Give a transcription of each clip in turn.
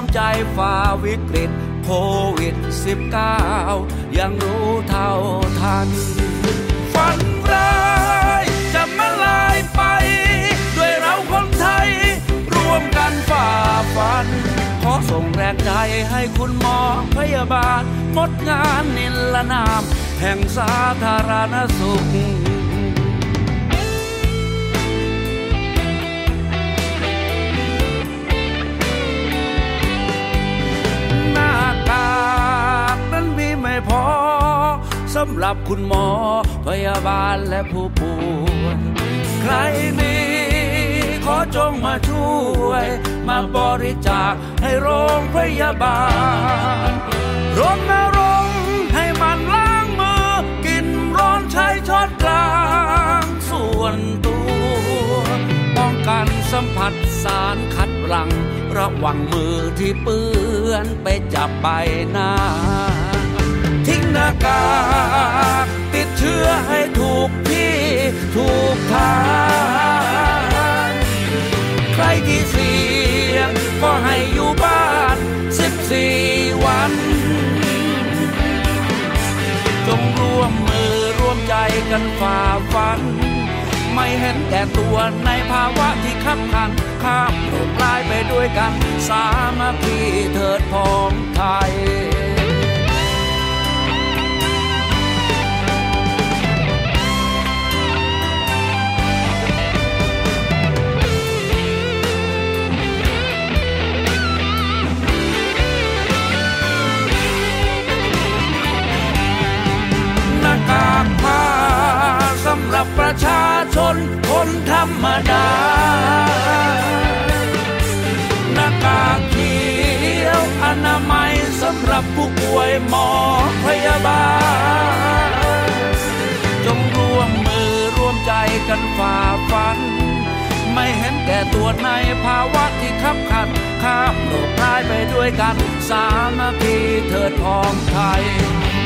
มใจฝ่าวิกฤตโควิด -19 ยังรู้เท่าทัน ฝันร้ายจะมาลายไป ด้วยเราคนไทย ร่วมกันฝ่าฟัน ขอส่งแรงใจให้คุณหมอพยาบาล หมดงานนิลนาม แห่งสาธารณสุข สำหรับคุณหมอพยาบาลและผู้ป่วยใครมีขอจงมาช่วย มาบริจาคให้โรงพยาบาลรณรงค์ให้มันล้างมือ กินร้อนใช้ช้อนกลางส่วนตัว ป้องกันสัมผัสสารคัดหลัง ระวังมือที่เปื้อนไปจับใบหน้า หน้ากากติดเชื้อให้ถูกที่ถูกทางใครที่เสี่ยงก็ให้อยู่บ้าน14วัน จงร่วมมือร่วมใจกันฝ่าฟัน ไม่เห็นแก่ตัวในภาวะที่ขับขันข้ามโลกลายไปด้วยกัน สามัคคีเถิดพ้องไทยำหรับประชาชนคนธรรมดา หน้ากากเขียวอนามัยสำหรับผู้ป่วยหมอพยาบาล จงร่วมมือร่วมใจกันฝ่าฟัน ไม่เห็นแก่ตัวในภาวะที่ขับขันข้ามโลกร้ายไปด้วยกัน สามัคคีเถิดพ้องไทย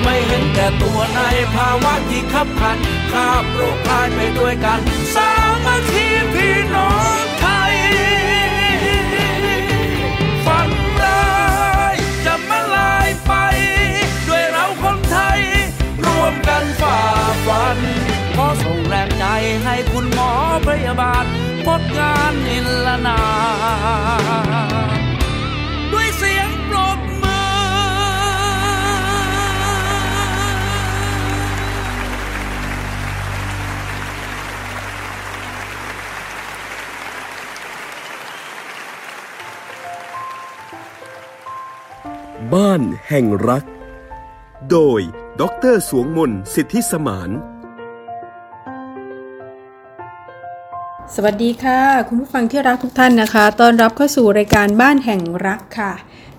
ไม่เห็นแก่ตัวในภาวะที่ขับขันข้ามโลกร้ายไปด้วยกัน สามัคคีพี่น้องไทย ฝันร้ายจะมาลายไป ด้วยเราคนไทยร่วมกันฝ่าฟัน ขอส่งแรงใจให้คุณหมอพยาบาลหมดงานนิลนา บ้านแห่งรัก โดย ดรสวงมนสิทธิสมาน สวัสดีค่ะ คุณผู้ฟังที่รักทุกท่านนะคะต้อนรับเข้าสู่รายการบ้านแห่งรักค่ะ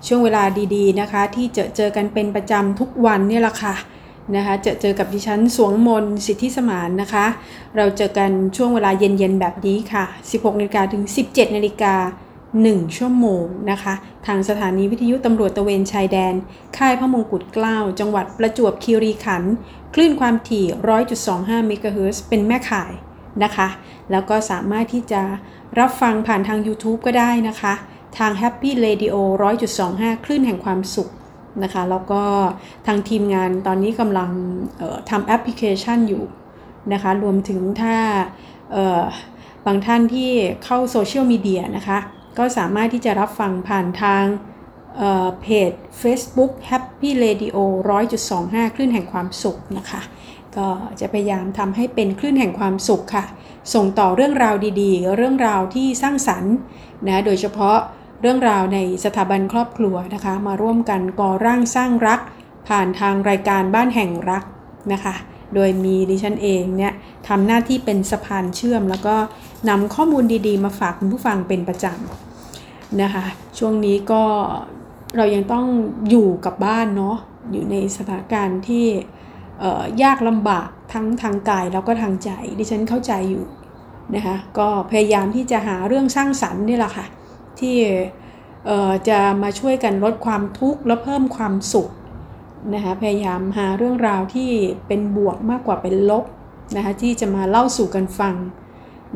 ช่วงเวลาดีๆนะคะ ที่เจอเจอกันเป็นประจำทุกวันเนี่ยแหละค่ะนะคะจอเจอกับดิฉันสวงมนสิทธิสมานนะคะ เราเจอกันช่วงเวลาเย็นๆแบบนี้ค่ะ 16นาฬิกาถึง 17นาฬิกา 1 ชั่วโมงนะคะ ทางสถานีวิทยุตำรวจตะเวนชายแดน ค่ายพระมงกุฎเกล้า จังหวัดประจวบคีรีขันธ์คลื่นความถี่ 100.25 เมกะเฮิรตซ์เป็นแม่ข่ายนะคะ แล้วก็สามารถที่จะรับฟังผ่านทาง YouTube ก็ได้นะคะ ทาง Happy Radio 100.25 คลื่นแห่งความสุขนะคะ แล้วก็ทางทีมงานตอนนี้กำลังออทำแอปพลิเคชันอยู่นะคะ รวมถึงถ้าออบางท่านที่เข้าโซเชียลมีเดียนะคะ ก็สามารถที่จะรับฟังผ่านทางเเพจ Facebook Happy Radio 100.25 คลื่นแห่งความสุขนะคะ ก็จะพยายามทำให้เป็นคลื่นแห่งความสุขค่ะ ส่งต่อเรื่องราวดีๆ เรื่องราวที่สร้างสรรค์นะโดยเฉพาะเรื่องราวในสถาบันครอบครัวนะคะ มาร่วมกันก่อร่างสร้างรัก ผ่านทางรายการบ้านแห่งรักนะคะ โดยมีดิฉันเองเนี่ยทำหน้าที่เป็นสะพานเชื่อม แล้วก็นำข้อมูลดีๆ มาฝากคุณผู้ฟังเป็นประจำนะคะ ช่วงนี้ก็เรายังต้องอยู่กับบ้านเนาะอยู่ในสถานการณ์ที่ยากลำบากทั้งทางกายแล้วก็ทางใจ ดิฉันเข้าใจอยู่นะคะก็พยายามที่จะหาเรื่องสร้างสรรค์นี่แหละค่ะที่จะมาช่วยกันลดความทุกข์และเพิ่มความสุข นะคะพยายามหาเรื่องราวที่เป็นบวกมากกว่าเป็นลบนะคะที่จะมาเล่าสู่กันฟัง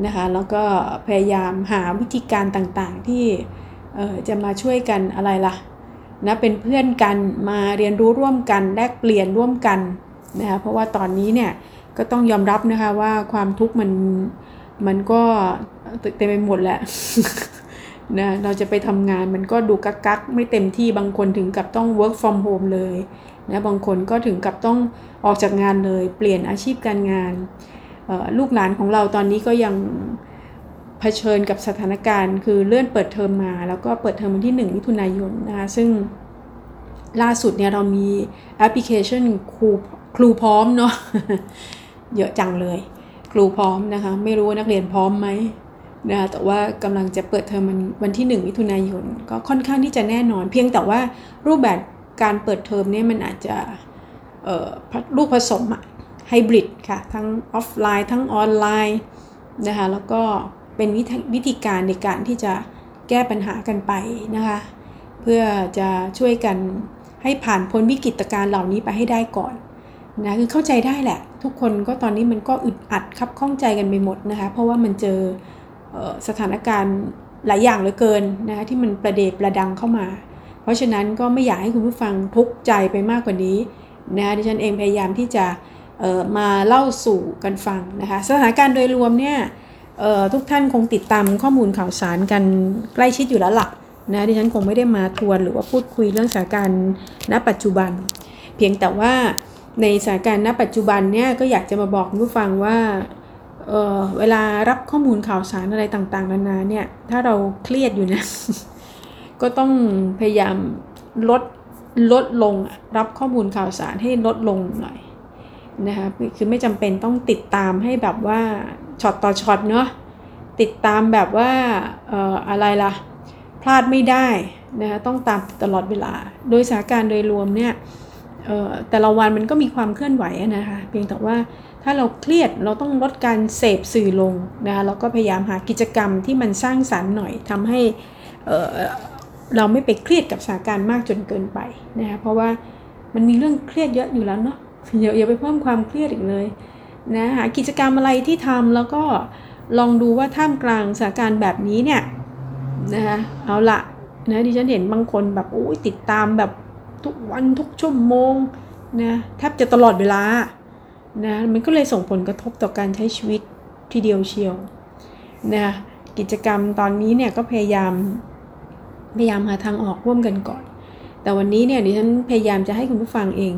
นะคะแล้วก็พยายามหาวิธีการต่างๆที่จะมาช่วยกันอะไรล่ะนะเป็นเพื่อนกันมาเรียนรู้ร่วมกันแลกเปลี่ยนร่วมกันนะคะเพราะว่าตอนนี้เนี่ยก็ต้องยอมรับนะคะว่าความทุกข์มันมันก็เต็มไปหมดแหละนะเราจะไปทำงานมันก็ดูกักกักไม่เต็มที่บางคนถึงกับต้อง work from home เลย นะบางคนก็ถึงกับต้องออกจากงานเลย เปลี่ยนอาชีพการงาน ลูกหลานของเราตอนนี้ก็ยังเผชิญกับสถานการณ์ คือเลื่อนเปิดเทอมมา แล้วก็เปิดเทอมวันที่ 1 มิถุนายนนะคะซึ่งล่าสุดเนี่ยเรามีแอปพลิเคชันครูครูพร้อมเนาะเยอะจังเลย ครูพร้อมนะคะ ไม่รู้ว่านักเรียนพร้อมไหมนะะแต่ว่ากำลังจะเปิดเทอมวันที่ 1 มิถุนายน ก็ค่อนข้างที่จะแน่นอน เพียงแต่ว่ารูปแบบ การเปิดเทอมนี่มันอาจจะลูกผสมอะไฮบริดค่ะทั้งออฟไลน์ ทั้งออนไลน์นะคะแล้วก็เป็นวิธีการในการที่จะแก้ปัญหากันไปนะคะเพื่อจะช่วยกันให้ผ่านพ้นวิกฤตการณ์เหล่านี้ไปให้ได้ก่อนนะคือเข้าใจได้แหละ ทุกคนก็ตอนนี้มันก็อึดอัดคับข้องใจกันไปหมดนะคะ เพราะว่ามันเจอสถานการณ์หลายอย่างเหลือเกินนะคะที่มันประเดประดังเข้ามา ราะฉะนั้นก็ไม่อยากให้คุณผู้ฟังทุกข์ใจไปมากกว่านี้นะดิฉันเองพยายามที่จะมาเล่าสู่กันฟังนะคะสถานการณ์โดยรวมเนี่ยทุกท่านคงติดตามข้อมูลข่าวสารกันใกล้ชิดอยู่แล้วหลักนะดิฉันคงไม่ได้มาทวนหรือว่าพูดคุยเรื่องสถานการณ์ณปัจจุบัน เพียงแต่ว่าในสถานการณ์ณปัจจุบันเนี่ยก็อยากจะมาบอกคุณผู้ฟังว่าเเวลารับข้อมูลข่าวสารอะไรต่างๆนานาเนี่ยถ้าเราเครียดอยู่นะ ก็ต้องพยายามลดลดลงรับข้อมูลข่าวสารให้ลดลงหน่อยนะคะคือไม่จำเป็นต้องติดตามให้แบบว่าช็อตต่อช็อตเนาะติดตามแบบว่าเอ่ออะไรล่ะ พลาดไม่ได้นะคะต้องตามตลอดเวลา โดยสถานการณ์โดยรวมเนี่ยแต่ละวันมันก็มีความเคลื่อนไหวนะคะเพียงแต่ว่าถ้าเราเครียดเราต้องลดการเสพสื่อลงนะคะแล้วก็พยายามหากิจกรรมที่มันสร้างสารรค์หน่อยทำให้ เราไม่ไปเครียดกับสถานการณ์มากจนเกินไปนะคะเพราะว่ามันมีเรื่องเครียดเยอะอยู่แล้วเนาะอย่าอย่าไปเพิ่มความเครียดอีกเลยนะหากิจกรรมอะไรที่ทำแล้วก็ลองดูว่าท่ามกลางสถานการณ์แบบนี้เนี่ยนะคะเอาละนะดิฉันเห็นบางคนแบบโอ้ยติดตามแบบทุกวันทุกชั่วโมงนะแทบจะตลอดเวลานะมันก็เลยส่งผลกระทบต่อการใช้ชีวิตทีเดียวเชียวนะกิจกรรมตอนนี้เนี่ยก็พยายาม พยายามหาทางออกร่วมกันก่อน แต่วันนี้เนี่ยดิฉันพยายามจะให้คุณผู้ฟังเอง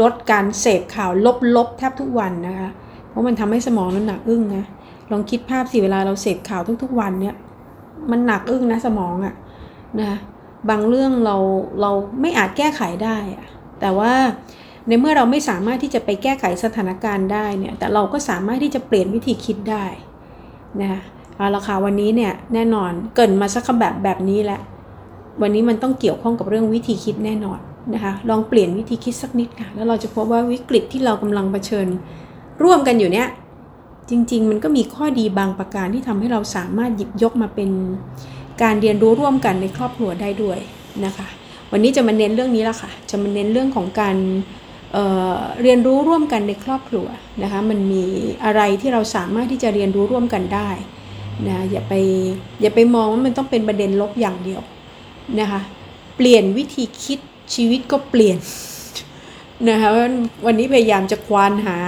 ลดการเสพข่าวลบๆแทบทุกวันนะคะ เพราะมันทำให้สมองนั้นหนักอึ้งนะลองคิดภาพสิเวลาเราเสพข่าวทุกๆวันเนี่ยมันหนักอึ้งนะสมองอะนะบางเรื่องเราเราไม่อาจแก้ไขได้อะแต่ว่าในเมื่อเราไม่สามารถที่จะไปแก้ไขสถานการณ์ได้เนี่ยแต่เราก็สามารถที่จะเปลี่ยนวิธีคิดได้นะ เอาละค่ะวันนี้เนี่ยแน่นอนเกินมาสักแบบแบบนี้แหละวันนี้มันต้องเกี่ยวข้องกับเรื่องวิธีคิดแน่นอนนะคะลองเปลี่ยนวิธีคิดสักนิดค่ะแล้วเราจะพบว่าวิกฤตที่เรากำลังเผชิญ ร่วมกันอยู่เนี้ยจริง ๆ มันก็มีข้อดีบางประการที่ทำให้เราสามารถหยิบยกมาเป็นการเรียนรู้ร่วมกันในครอบครัวได้ด้วยนะคะวันนี้จะมาเน้นเรื่องนี้ละค่ะจะมาเน้นเรื่องของการเเรียนรู้ร่วมกันในครอบครัวนะคะมันมีอะไรที่เราสามารถที่จะเรียนรู้ร่วมกันได้ นะอย่าไปอย่าไปมองว่ามันต้องเป็นประเด็นลบอย่างเดียวนะคะเปลี่ยนวิธีคิดชีวิตก็เปลี่ยนนะคะวันนี้พยายามจะควานหา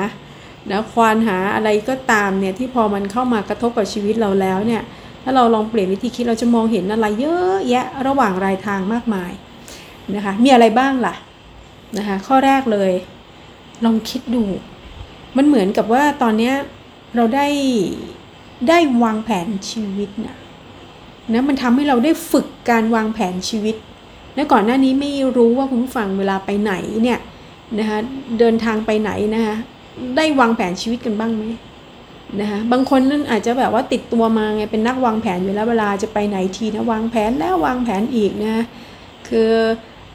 นะควานหาอะไรก็ตามเนี่ยที่พอมันเข้ามากระทบกับชีวิตเราแล้วเนี่ยถ้าเราลองเปลี่ยนวิธีคิดเราจะมองเห็นอะไรเยอะแยะระหว่างรายทางมากมายนะคะมีอะไรบ้างล่ะนะคะข้อแรกเลย ลองคิดดู มันเหมือนกับว่าตอนนี้เราได้ ได้วางแผนชีวิตนะนะมันทำให้เราได้ฝึกการวางแผนชีวิตนะก่อนหน้านี้ไม่รู้ว่าคุณผู้ฟังเวลาไปไหนเนี่ยนะคะเดินทางไปไหนนะคะได้วางแผนชีวิตกันบ้างไหมนะคะบางคนนั่นอาจจะแบบว่าติดตัวมาไงเป็นนักวางแผนอยู่แล้วเวลาจะไปไหนทีนะวางแผนแล้ววางแผนอีกนะคือ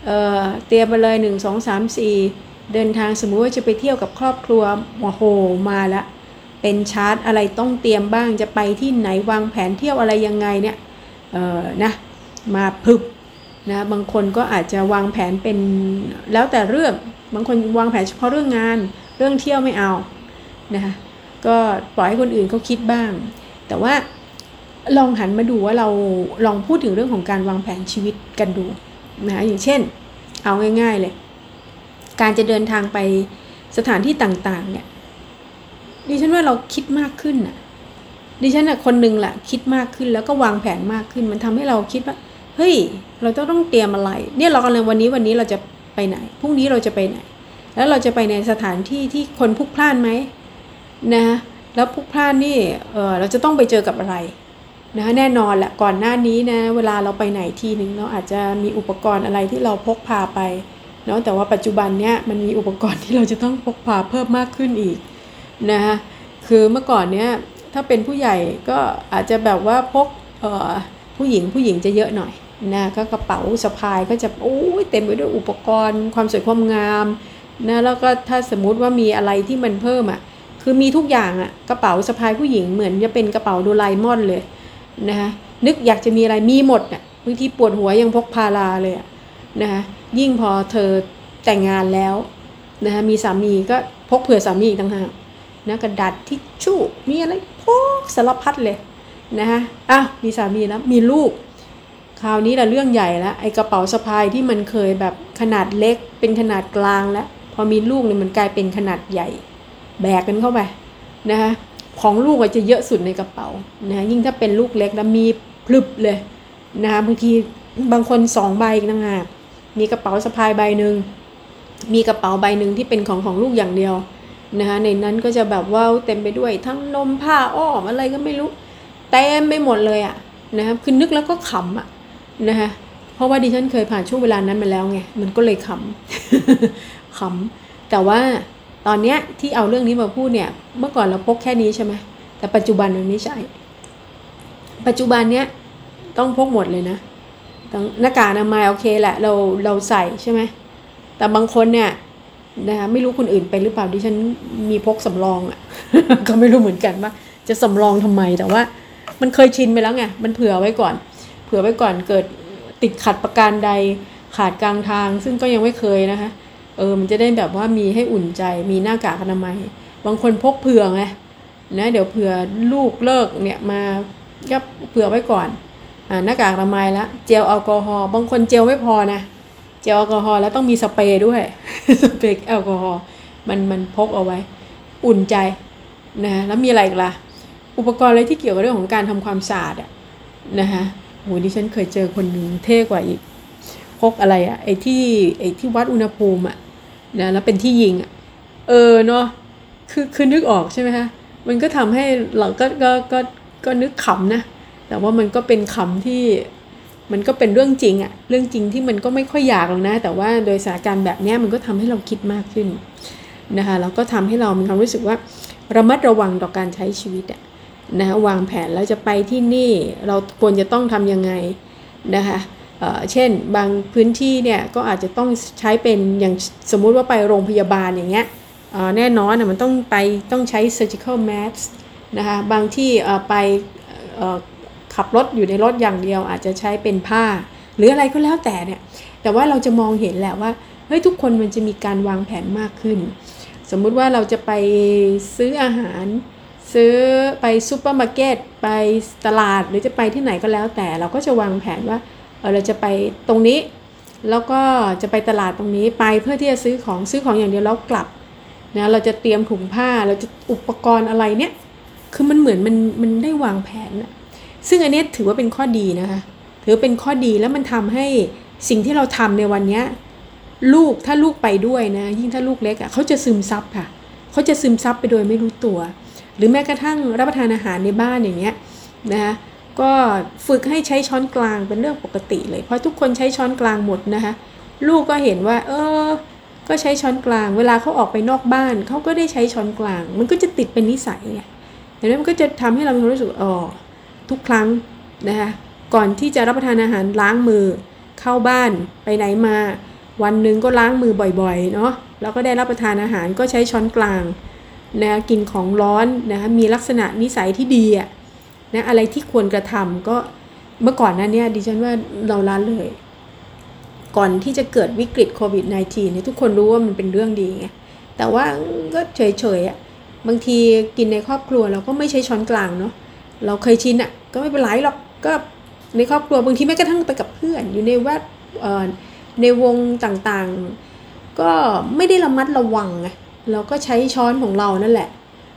เออเตรียมไปเลย1 2 3 4เดินทางสมมุติว่าจะไปเที่ยวกับครอบครัวโอ้โหมาละ เป็นชาร์ตอะไรต้องเตรียมบ้างจะไปที่ไหนวางแผนเที่ยวอะไรยังไงเนี่ยเออนะมาพึบนะบางคนก็อาจจะวางแผนเป็นแล้วแต่เรื่องบางคนวางแผนเฉพาะเรื่องงาน เรื่องเที่ยวไม่เอานะคะก็ปล่อยให้คนอื่นเขาคิดบ้าง แต่ว่าลองหันมาดูว่าเราลองพูดถึงเรื่องของการวางแผนชีวิตกันดูนะอย่างเช่น เอาง่าย ๆเลย การจะเดินทางไปสถานที่ต่างๆเนี่ย ดิฉันว่าเราคิดมากขึ้นน่ะ ดิฉันน่ะคนหนึ่งแหละคิดมากขึ้นแล้วก็วางแผนมากขึ้น มันทำให้เราคิดว่า เฮ้ย เราต้องต้องเตรียมอะไร เนี่ยเรากำลังวันนี้วันนี้เราจะไปไหนพรุ่งนี้เราจะไปไหน แล้วเราจะไปในสถานที่ที่คนพลุกพล่านไหมนะแล้วพลุกพล่านนี่เออเราจะต้องไปเจอกับอะไรนะแน่นอนแหละก่อนหน้านี้นะเวลาเราไปไหนทีหนึ่งเราอาจจะมีอุปกรณ์อะไรที่เราพกพาไปเนาะแต่ว่าปัจจุบันเนี้ยมันมีอุปกรณ์ที่เราจะต้องพกพาเพิ่มมากขึ้นอีก นะคะคือเมื่อก่อนเนี้ยถ้าเป็นผู้ใหญ่ก็อาจจะแบบว่าพกผู้หญิงผู้หญิงจะเยอะหน่อยนะก็กระเป๋าสะพายก็จะโอ้ยเต็มไปด้วยอุปกรณ์ ความสวยความงามนะแล้วก็ถ้าสมมุติว่ามีอะไรที่มันเพิ่มอะคือมีทุกอย่างอะกระเป๋าสะพายผู้หญิงเหมือนจะเป็นกระเป๋าโดราเอมอนเลยนะคะนึกอยากจะมีอะไรมีหมดอะบางทีปวดหัวยังพกพาราเลยอะนะคะยิ่งพอเธอแต่งงานแล้วนะคะมีสามีก็พกเผื่อสามีอีกต่างหาก นะกระดาษทิชชู่มีอะไรพวกสารพัดเลยนะคะอ้าวมีสามีแล้วมีลูก คราวนี้แหละเรื่องใหญ่แล้วไอกระเป๋าสะพายที่มันเคยแบบขนาดเล็ก เป็นขนาดกลางแล้วพอมีลูกเนี่ยมันกลายเป็นขนาดใหญ่ แบกกันเข้าไปนะคะของลูกอาจจะเยอะสุดในกระเป๋านะยิ่งถ้าเป็นลูกเล็กแล้วมีพลึบเลยนะคะบางทีบางคนสองใบต่างามีกระเป๋าสะพายใบหนึ่งมีกระเป๋าใบหนึ่งที่เป็นของของลูกอย่างเดียว นะคะในนั้นก็จะแบบว่าเต็มไปด้วยทั้งนมผ้าอ้อมอะไรก็ไม่รู้เต็มไปหมดเลยอะ่ะนะครับคือนึกแล้วก็ขำอะนะคะเพราะว่าดิฉันเคยผ่านช่วงเวลานั้นมาแล้วไงมันก็เลยขำขำแต่ว่าตอนเนี้ยที่เอาเรื่องนี้มาพูดเนี่ย เมื่อก่อนเราพกแค่นี้ใช่ไหมแต่ปัจจุบันมันไม่ใช่ ปัจจุบันเนี้ยต้องพกหมดเลยนะต้งหน้ากากอนามัยโอเคแหละเราเราใส่ใช่ไหมแต่บางคนเนี่ย นะคะไม่รู้คนอื่นเป็นหรือเปล่าดิฉันมีพกสำรองอะ่ะ ก็ไม่รู้เหมือนกันว่า จะสำรองทำไมแต่ว่า มันเคยชินไปแล้วไงมันเผื่อไว้ก่อน เผื่อไว้ก่อนเกิดติดขัดประการใดขาดกลางทาง ซึ่งก็ยังไม่เคยนะคะเออมันจะได้แบบว่ามีให้อุ่นใจมีหน้ากากอนามัย บางคนพกเผื่อไงนะเดี๋ยวเผื่อลูกเลิกเนี่ยมาก็เผื่อไว้ก่อนอ่าหน้ากากอนามัยล้วเจลแอลกอฮอล์บางคนเจลไม่พอนะ เจลแอลกอฮอล์แล้วต้องมีสเปรย์ด้วย สเปรย์แอลกอฮอล์มันมันพกเอาไว้ อุ่นใจนะแล้วมีอะไรอีกล่ะ อุปกรณ์อะไรที่เกี่ยวกับเรื่องของการทำความสะอาดอะนะคะโหดิฉันเคยเจอคนหนึ่งเท่กว่าอีก พกอะไรอะไอ้ที่ไอ้ที่วัดอุณหภูมิอะนะแล้วเป็นที่ยิงอะเออเนาะคือคือนึกออกใช่ไหมคะมันก็ทำให้เราก็ก็ก็ก็นึกขำนะ แต่ว่ามันก็เป็นขำที่ มันก็เป็นเรื่องจริงอะเรื่องจริงที่มันก็ไม่ค่อยอยากหรอกนะ แต่ว่าโดยสถานการณ์แบบนี้มันก็ทำให้เราคิดมากขึ้นนะคะแล้วก็ทำให้เรามีความรู้สึกว่าระมัดระวังต่อการใช้ชีวิตอะนะคะวางแผนแล้วจะไปที่นี่เราควรจะต้องทำยังไงนะคะเช่นบางพื้นที่เนี่ยก็อาจจะต้องใช้เป็นอย่างสมมุติว่าไปโรงพยาบาลอย่างเงี้ยแน่นอนนะมันต้องไปต้องใช้ surgical mask นะคะบางที่ไป ขับรถอยู่ในรถอย่างเดียว อาจจะใช้เป็นผ้า หรืออะไรก็แล้วแต่เนี่ยแต่ว่าเราจะมองเห็นแหละว่าเฮ้ยทุกคนมันจะมีการวางแผนมากขึ้น สมมุติว่าเราจะไปซื้ออาหาร ซื้อไปซูเปอร์มาร์เก็ตไปตลาดหรือจะไปที่ไหนก็แล้วแต่ เราก็จะวางแผนว่าเออเราจะไปตรงนี้ แล้วก็จะไปตลาดตรงนี้ไปเพื่อที่จะซื้อของซื้อของอย่างเดียวแล้วกลับนะเราจะเตรียมถุงผ้าเราจะอุปกรณ์อะไรเนี่ย คือมันเหมือนมันมันได้วางแผนนะ ซึ่งอันนี้ถือว่าเป็นข้อดีนะคะ ถือเป็นข้อดีแล้วมันทำให้สิ่งที่เราทำในวันนี้ลูกถ้าลูกไปด้วยนะ ยิ่งถ้าลูกเล็กอะ่ะเขาจะซึมซับค่ะ เขาจะซึมซับไปโดยไม่รู้ตัว หรือแม้กระทั่งรับประทานอาหารในบ้านอย่างเงี้ยนะคะก็ฝึกให้ใช้ช้อนกลางเป็นเรื่องปกติเลย เพราะทุกคนใช้ช้อนกลางหมดนะคะลูกก็เห็นว่า เออ ก็ใช้ช้อนกลาง เวลาเขาออกไปนอกบ้านเขาก็ได้ใช้ช้อนกลาง มันก็จะติดเป็นนิสัยไงดังนั้นมันก็จะทำให้เรามีความรู้สึกอ๋อ ทุกครั้งนะคะก่อนที่จะรับประทานอาหารล้างมือเข้าบ้านไปไหนมา วันหนึ่งก็ล้างมือบ่อยๆเนาะแล้วก็ได้รับประทานอาหารก็ใช้ช้อนกลางนะกินของร้อนนะคะมีลักษณะนิสัยที่ดีอะนะอะไรที่ควรกระทำก็เมื่อก่อนนั้นเนี่ยดิฉันว่าเราละเลย ก่อนที่จะเกิดวิกฤตโควิด -19 เนี่ยทุกคนรู้ว่ามันเป็นเรื่องดีไงแต่ว่าก็เฉยๆอะบางทีกินในครอบครัวเราก็ไม่ใช้ช้อนกลางเนาะเราเคยชินอะ ก็ไม่เป็นไรหรอกก็ในครอบครัวบางทีแม้กระทั่งไปกับเพื่อน อยู่ในแวดในวงต่างๆ ก็ไม่ได้ระมัดระวังไงเราก็ใช้ช้อนของเรานั่นแหละ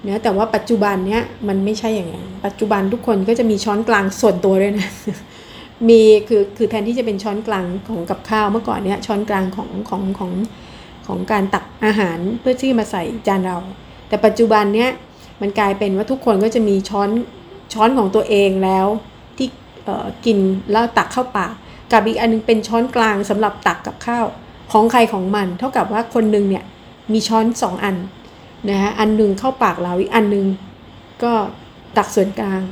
เนะแต่ว่าปัจจุบันเนี้ยมันไม่ใช่อย่างนั้นปัจจุบันทุกคนก็จะมีช้อนกลางส่วนตัวด้วยนะมีคือคือแทนที่จะเป็นช้อนกลางของกับข้าวเมื่อก่อนเนี้ยช้อนกลางของของของของการตักอาหารเพื่อที่มาใส่จานเรา แต่ปัจจุบันเนี้ยมันกลายเป็นว่าทุกคนก็จะมีช้อน ช้อนของตัวเองแล้วที่กินแล้วตักเข้าปากกับอีกอันนึงเป็นช้อนกลางสำหรับตักกับข้าวของใครของมัน เท่ากับว่าคนนึงเนี่ยมีช้อนสองอันนะฮะอันหนึ่งเข้าปากเราอีกอันหนึ่งก็ตักส่วนกลาง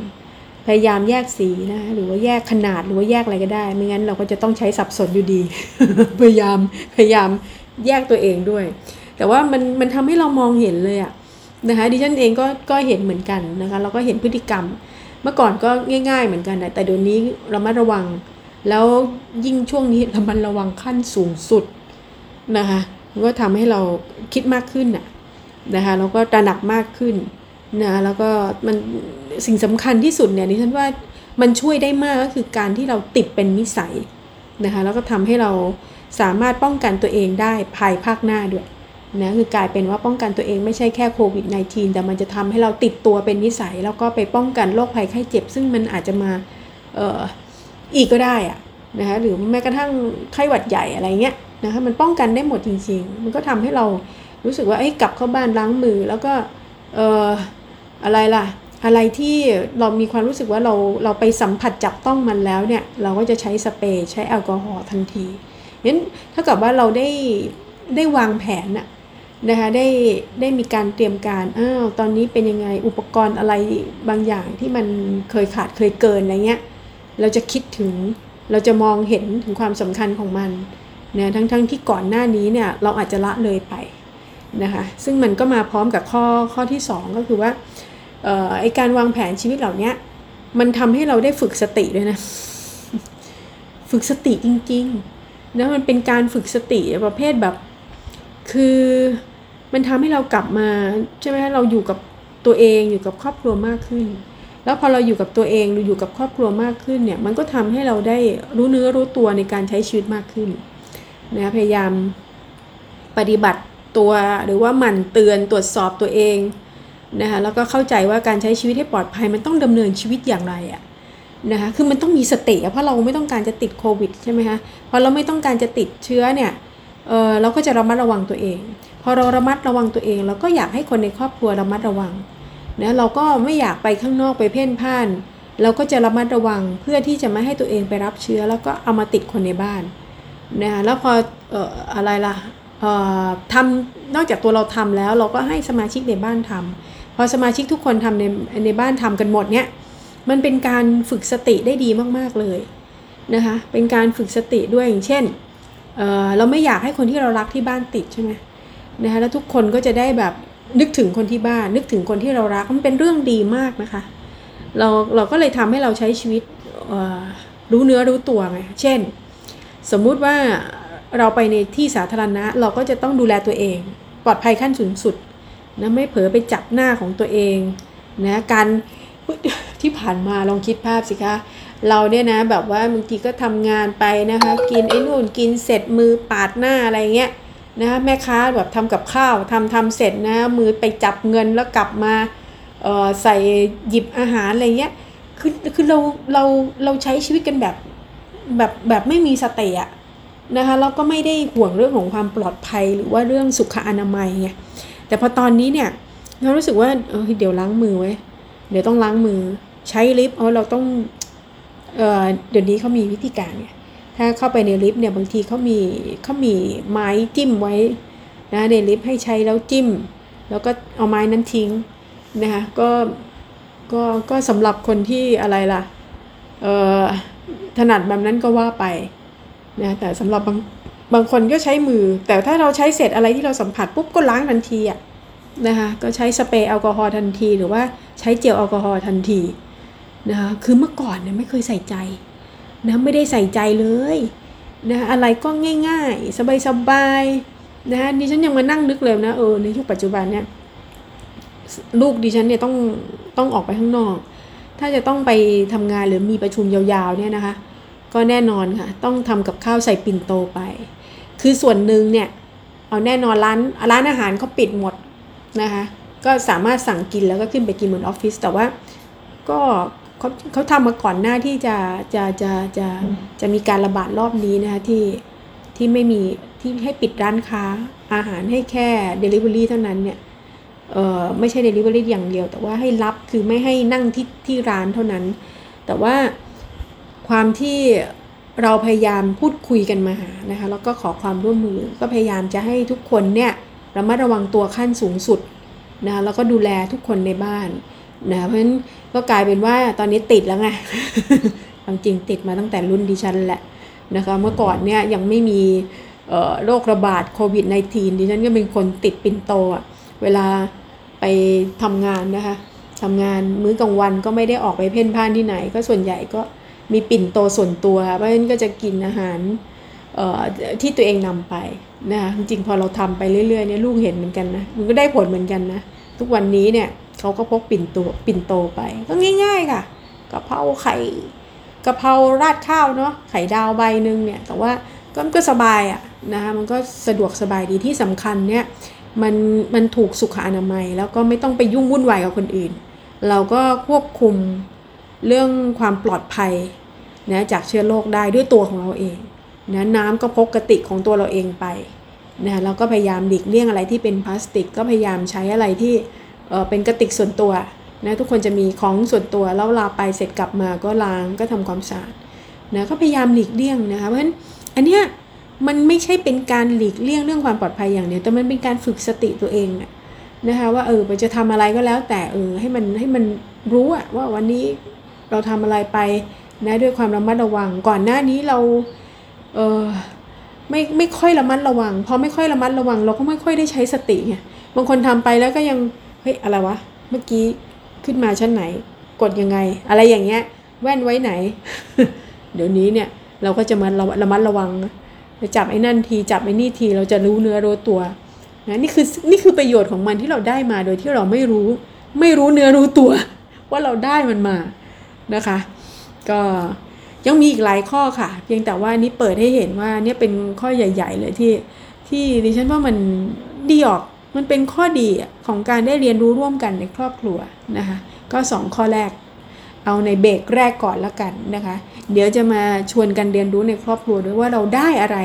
พยายามแยกสีนะหรือว่าแยกขนาดหรือว่าแยกอะไรก็ได้ ไม่งั้นเราก็จะต้องใช้สับสนอยู่ดี พยายามพยายามแยกตัวเองด้วย แต่ว่ามันมันทำให้เรามองเห็นเลยอะนะคะดิฉันเองก็ก็เห็นเหมือนกันนะคะเราก็เห็นพฤติกรรม เมื่อก่อนก็ง่าย ๆ เหมือนกันนะแต่เดี๋ยวนี้เรามาระวัง แล้วยิ่งช่วงนี้เรามันระวังขั้นสูงสุดนะคะก็ทำให้เราคิดมากขึ้นน่ะนะคะแล้วก็ตระหนักมากขึ้นนะแล้วก็มันสิ่งสำคัญที่สุดเนี่ยดิฉันว่ามันช่วยได้มากก็คือการที่เราติดเป็นนิสัยนะคะแล้วก็ทำให้เราสามารถป้องกันตัวเองได้ภายภาคหน้าด้วย นะคือกลายเป็นว่าป้องกันตัวเองไม่ใช่แค่โควิด -19 แต่มันจะทำให้เราติดตัวเป็นนิสัย แล้วก็ไปป้องกันโรคภัยไข้เจ็บ ซึ่งมันอาจจะมาเอ่ออีกก็ได้อะนะคะหรือแม้กระทั่งไข้หวัดใหญ่อะไรเงี้ยนะคะมันป้องกันได้หมดจริง ๆ มันก็ทำให้เรารู้สึกว่าไอ้กลับเข้าบ้านล้างมือ แล้วก็เอ่ออะไรล่ะ อะไรที่เรามีความรู้สึกว่าเราเราไปสัมผัสจับต้องมันแล้วเนี่ยเราก็จะใช้สเปรย์ใช้แอลกอฮอล์ทันทีงั้นถ้ากับว่าเราได้ได้วางแผนอะ นะคะได้ได้มีการเตรียมการอ้าวตอนนี้เป็นยังไงอุปกรณ์อะไรบางอย่างที่มันเคยขาดเคยเกินอะไรเงี้ยเราจะคิดถึงเราจะมองเห็นถึงความสำคัญของมันนะทั้งๆทที่ก่อนหน้านี้เนี่ยเราอาจจะละเลยไปนะคะซึ่งมันก็มาพร้อมกับข้อข้อที่ 2 ก็คือว่าออไอการวางแผนชีวิตเหล่านี้มันทำให้เราได้ฝึกสติด้วยนะ ฝึกสติจริงๆนะมันเป็นการฝึกสติประเภทแบบคือ มันทำให้เรากลับมาใช่ไหมเราอยู่กับตัวเองอยู่กับครอบครัวมากขึ้น แล้วพอเราอยู่กับตัวเองอยู่กับครอบครัวมากขึ้นเนี่ยมันก็ทำให้เราได้รู้เนื้อรู้ตัวในการใช้ชีวิตมากขึ้นนะพยายามปฏิบัติตัวหรือว่าหมั่นเตือนตรวจสอบตัวเองนะคะแล้วก็เข้าใจว่าการใช้ชีวิตให้ปลอดภัยมันต้องดำเนินชีวิตอย่างไรอะนะคะคือมันต้องมีสติเพราะเราไม่ต้องการจะติดโควิดใช่ไหมคะพอเราไม่ต้องการจะติดเชื้อเนี่ยเออเราก็จะระมัดระวังตัวเอง พอเราระมัดระวังตัวเองเราก็อยากให้คนในครอบครัวระมัดระวังนะเราก็ไม่อยากไปข้างนอกไปเพ่นพ่าน เราก็จะระมัดระวังเพื่อที่จะไม่ให้ตัวเองไปรับเชื้อ แล้วก็เอามาติดคนในบ้านนะแล้วพอเอ่ออะไรล่ะทำนอกจากตัวเราทำแล้ว เราก็ให้สมาชิกในบ้านทำพอสมาชิกทุกคนทำในในบ้านทำกันหมดเนี่ยมันเป็นการฝึกสติได้ดีมาก ๆ เลยนะคะเป็นการฝึกสติด้วยอย่างเช่นเเราไม่อยากให้คนที่เรารักที่บ้านติดใช่ไหม นะคะแล้วทุกคนก็จะได้แบบนึกถึงคนที่บ้าน นึกถึงคนที่เรารักมันเป็นเรื่องดีมากนะคะ เราเราก็เลยทำให้เราใช้ชีวิตรู้เนื้อรู้ตัวไงเช่น สมมุติว่าเราไปในที่สาธารณะเราก็จะต้องดูแลตัวเอง ปลอดภัยขั้นสูงสุดนะไม่เผลอไปจับหน้าของตัวเองนะการที่ผ่านมาลองคิดภาพสิคะเราเนี่ยนะแบบว่าบางทีก็ทำงานไปนะคะ กินไอ้นู่นกินเสร็จมือปาดหน้าอะไรเงี้ย นะแม่ค้าแบบทำกับข้าวทำทำเสร็จนะมือไปจับเงินแล้วกลับมาใส่หยิบอาหารอะไรเงี้ยคือคือเราเราเราใช้ชีวิตกันแบบแบบแบบไม่มีสติอะนะคะแล้วก็ไม่ได้ห่วงเรื่องของความปลอดภัยหรือว่าเรื่องสุขอนามัยไงแต่พอตอนนี้เนี่ยเรารู้สึกว่าเออเดี๋ยวล้างมือไว้เดี๋ยวต้องล้างมือใช้ลิฟต์อ๋อเราต้องเออเดี๋ยวนี้เขามีวิธีการเนี่ย ถ้าเข้าไปในลิฟต์เนี่ยบางทีเขามีเขามีไม้จิ้มไว้นะในลิฟต์ให้ใช้แล้วจิ้ม แล้วก็เอาไม้นั้นทิ้งนะคะก็ก็ก็สำหรับคนที่อะไรล่ะเออถนัดแบบนั้นก็ว่าไปนะแต่สำหรับบางบางคนก็ใช้มือ แต่ถ้าเราใช้เศษอะไรที่เราสัมผัสปุ๊บก็ล้างทันทีอะนะคะก็ใช้สเปรย์แอลกอฮอล์ทันที หรือว่าใช้เจลแอลกอฮอล์ทันทีนะคะคือเมื่อก่อนเนี่ยไม่เคยใส่ใจ นะไม่ได้ใส่ใจเลยนะอะไรก็ง่าย ๆ สบายๆนะดิฉันยังมานั่งนึกเลยนะเออในยุคปัจจุบันเนี่ยลูกดิฉันเนี่ยต้องต้องออกไปข้างนอก ถ้าจะต้องไปทำงานหรือมีประชุมยาวๆเนี่ยนะคะ ก็แน่นอนค่ะ ต้องทำกับข้าวใส่ปิ่นโตไป คือส่วนหนึ่งเนี่ยเอาแน่นอนร้านร้านอาหารเขาปิดหมดนะคะ ก็สามารถสั่งกินแล้วก็ขึ้นไปกินบนออฟฟิศแต่ว่าก็ เขาเขาทำมาก่อนหน้าที่จะจะจะจะจะมีการระบาดรอบนี้นะคะที่ที่ไม่มีที่ให้ปิดร้านค้าอาหารให้แค่ Delivery เท่านั้นเนี่ยเออไม่ใช่ Delivery อย่างเดียว แต่ว่าให้รับคือไม่ให้นั่งที่ที่ร้านเท่านั้น แต่ว่าความที่เราพยายามพูดคุยกันมาหานะคะแล้วก็ขอความร่วมมือก็พยายามจะให้ทุกคนเนี่ยระมัดระวังตัวขั้นสูงสุดนะคะแล้วก็ดูแลทุกคนในบ้านนะเพราะฉะนั้น ก็กลายเป็นว่าตอนนี้ติดแล้วไงความจริงติดมาตั้งแต่รุ่นดิฉันแหละนะคะเมื่อก่อนเนี่ยยังไม่มีโรคระบาดโควิด -19 ดิฉันก็เป็นคนติดปิ่นโตอะเวลาไปทำงานนะคะทำงานมื้อกลางวันก็ไม่ได้ออกไปเพ่นพ่านที่ไหน ก็ส่วนใหญ่ก็มีปิ่นโตส่วนตัว เพราะฉะนั้นก็จะกินอาหารที่ตัวเองนำไปนะคะจริงพอเราทำไปเรื่อยๆเนี่ยลูกเห็นเหมือนกันนะมันก็ได้ผลเหมือนกันนะทุกวันนี้เนี่ย เขาก็พกปิ่นโตปิ่นโตไป ก็ง่าย ๆ ค่ะกะเพราไข่กะเพราราดข้าวเนาะไข่ดาวใบหนึ่งเนี่ยแต่ว่าก็ก็สบายอะ่ะนะคะมันก็สะดวกสบายดีที่สำคัญเนี่ยมันมันถูกสุขอนามัย แล้วก็ไม่ต้องไปยุ่งวุ่นวายกับคนอื่น เราก็ควบคุมเรื่องความปลอดภัยนะจากเชื้อโรคได้ด้วยตัวของเราเองนะน้ำก็พกกระติกของตัวเราเองไปนะแล้วก็พยายามหลีกเลี่ยงอะไรที่เป็นพลาสติก ก็พยายามใช้อะไรที่ เออเป็นกระติกส่วนตัวนะทุกคนจะมีของส่วนตัวแล้วลาไปเสร็จกลับมาก็ล้างก็ทำความสะอาดนะก็พยายามหลีกเลี่ยงนะคะเพราะฉะนั้นอันเนี้ยมันไม่ใช่เป็นการหลีกเลี่ยงเรื่องความปลอดภัยอย่างเดียวแต่มันเป็นการฝึกสติตัวเองนะคะว่าเออจะทำอะไรก็แล้ว แต่เออให้มันให้มันรู้อะว่าวันนี้เราทำอะไรไปนะด้วยความระมัดระวังก่อนหน้านี้เราเออไม่ไม่ค่อยระมัดระวังพอไม่ค่อยระมัดระวัง เราก็ไม่ค่อยได้ใช้สติไงบางคนทำไปแล้วก็ยัง เฮ้ยอะไรวะ เมื่อกี้ขึ้นมาชั้นไหน กดยังไง อะไรอย่างเงี้ย แว่นไว้ไหน เดี๋ยวนี้เนี่ย เราก็จะมาระมัดระวังจะจับไอ้นั่นทีจับไอ้นี่ทีเราจะรู้เนื้อรู้ตัวนะนี่คือนี่คือประโยชน์ของมันที่เราได้มาโดยที่เราไม่รู้ ไม่รู้เนื้อรู้ตัว ว่าเราได้มันมานะคะ ก็ยังมีอีกหลายข้อค่ะ เพียงแต่ว่านี่เปิดให้เห็นว่าเนี่ยเป็นข้อใหญ่ ๆ เลยที่ที่ดิฉันว่ามันดีออก มันเป็นข้อดีของการได้เรียนรู้ร่วมกันในครอบครัวนะคะก็ 2 ข้อแรก เอาในเบรกแรกก่อนละกันนะคะ เดี๋ยวจะมาชวนกันเรียนรู้ในครอบครัวด้วยว่าเราได้อะไร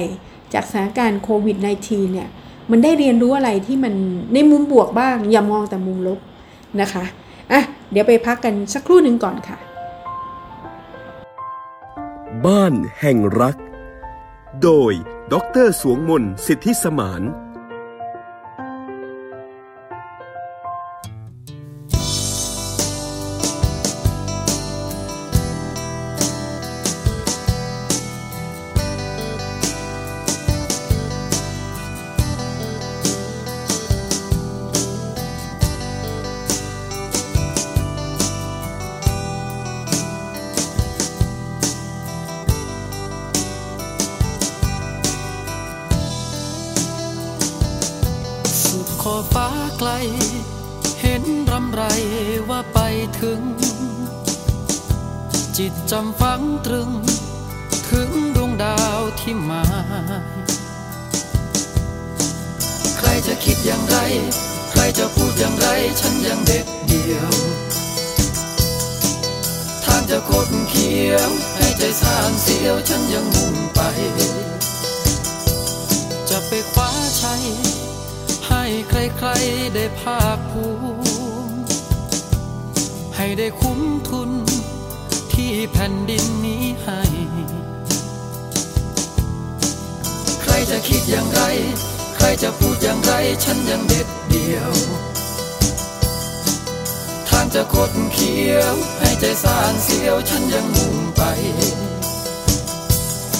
จากสถานการณ์โควิด -19 เนี่ยมันได้เรียนรู้อะไรที่มันในมุมบวกบ้าง อย่ามองแต่มุมลบนะคะอะเดี๋ยวไปพักกันสักครู่หนึ่งก่อนค่ะ บ้านแห่งรัก โดยดรสวงมนสิทธิสมาน เห็นรำไรว่าไปถึง จิตจำฝังตรึง ถึงดวงดาวที่มาใครจะคิดอย่างไร ใครจะพูดอย่างไร ฉันยังเด็กเดียว ทางจะคดเขียว ให้ใจสานเสียว ฉันยังมุ่งไป จะไปคว้าชัย ให้ใครๆได้ภาคภูมิให้ได้คุ้มทุนที่แผ่นดินนี้ให้ ใครจะคิดอย่างไร ใครจะพูดอย่างไร ฉันยังเด็ดเดียว ทางจะคดเขียว ให้ใจสานเสียว ฉันยังมุ่งไป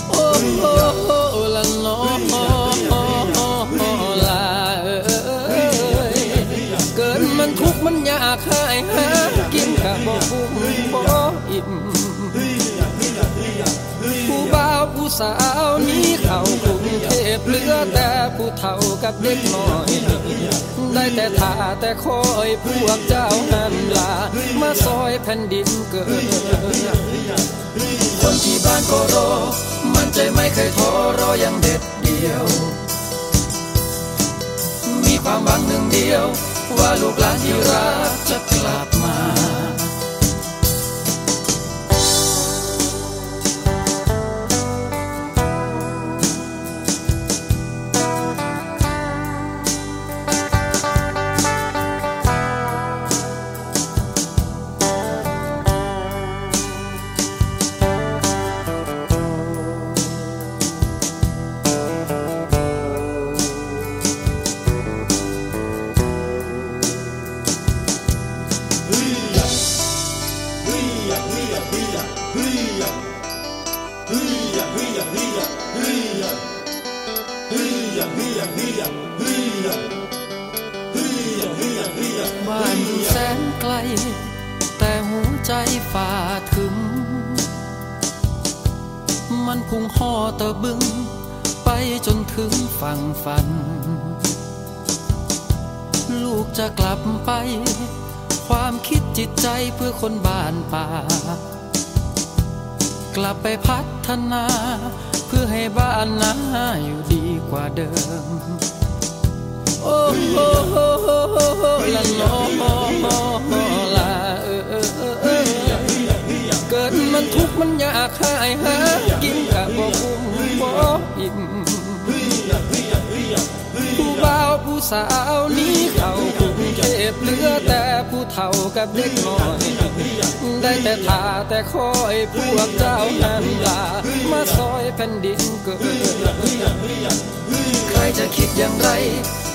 โอ้โอ้ละน้อ กินกะบ่คุ้มบ่อิ่มผู้บ่าวผู้สาวนี้เข้ากรุงเทพเหลือแต่ผู้เฒ่ากับเด็กน้อย ได้แต่ท่าแต่คอยพวกเจ้านั้นลามาซอยแผ่นดินเกิด คนที่บ้านก็รอ มันใจไม่เคยท้อรออย่างเด็ดเดียว มีความหวังหนึ่งเดียว ว่าลูกหลานที่รักจะกลับมา จิตใจเพื่อคนบ้านป่า กลับไปพัฒนา เพื่อให้บ้านนาอยู่ดีกว่าเดิม โอ้โหละน้อลาเออเออเออเออเกิดมันทุกข์มันยากหายหากินกะบ่คุ้มบ่อิ่ม ผู้บ่าวผู้สาวนี้เข้ากรุงเหลือแต่ผู้เฒ่ากับเด็กน้อย ได้แต่ทาแต่คอยพวกเจ้านั้นลามาซอยแผ่นดินเกิดใครจะคิดอย่างไร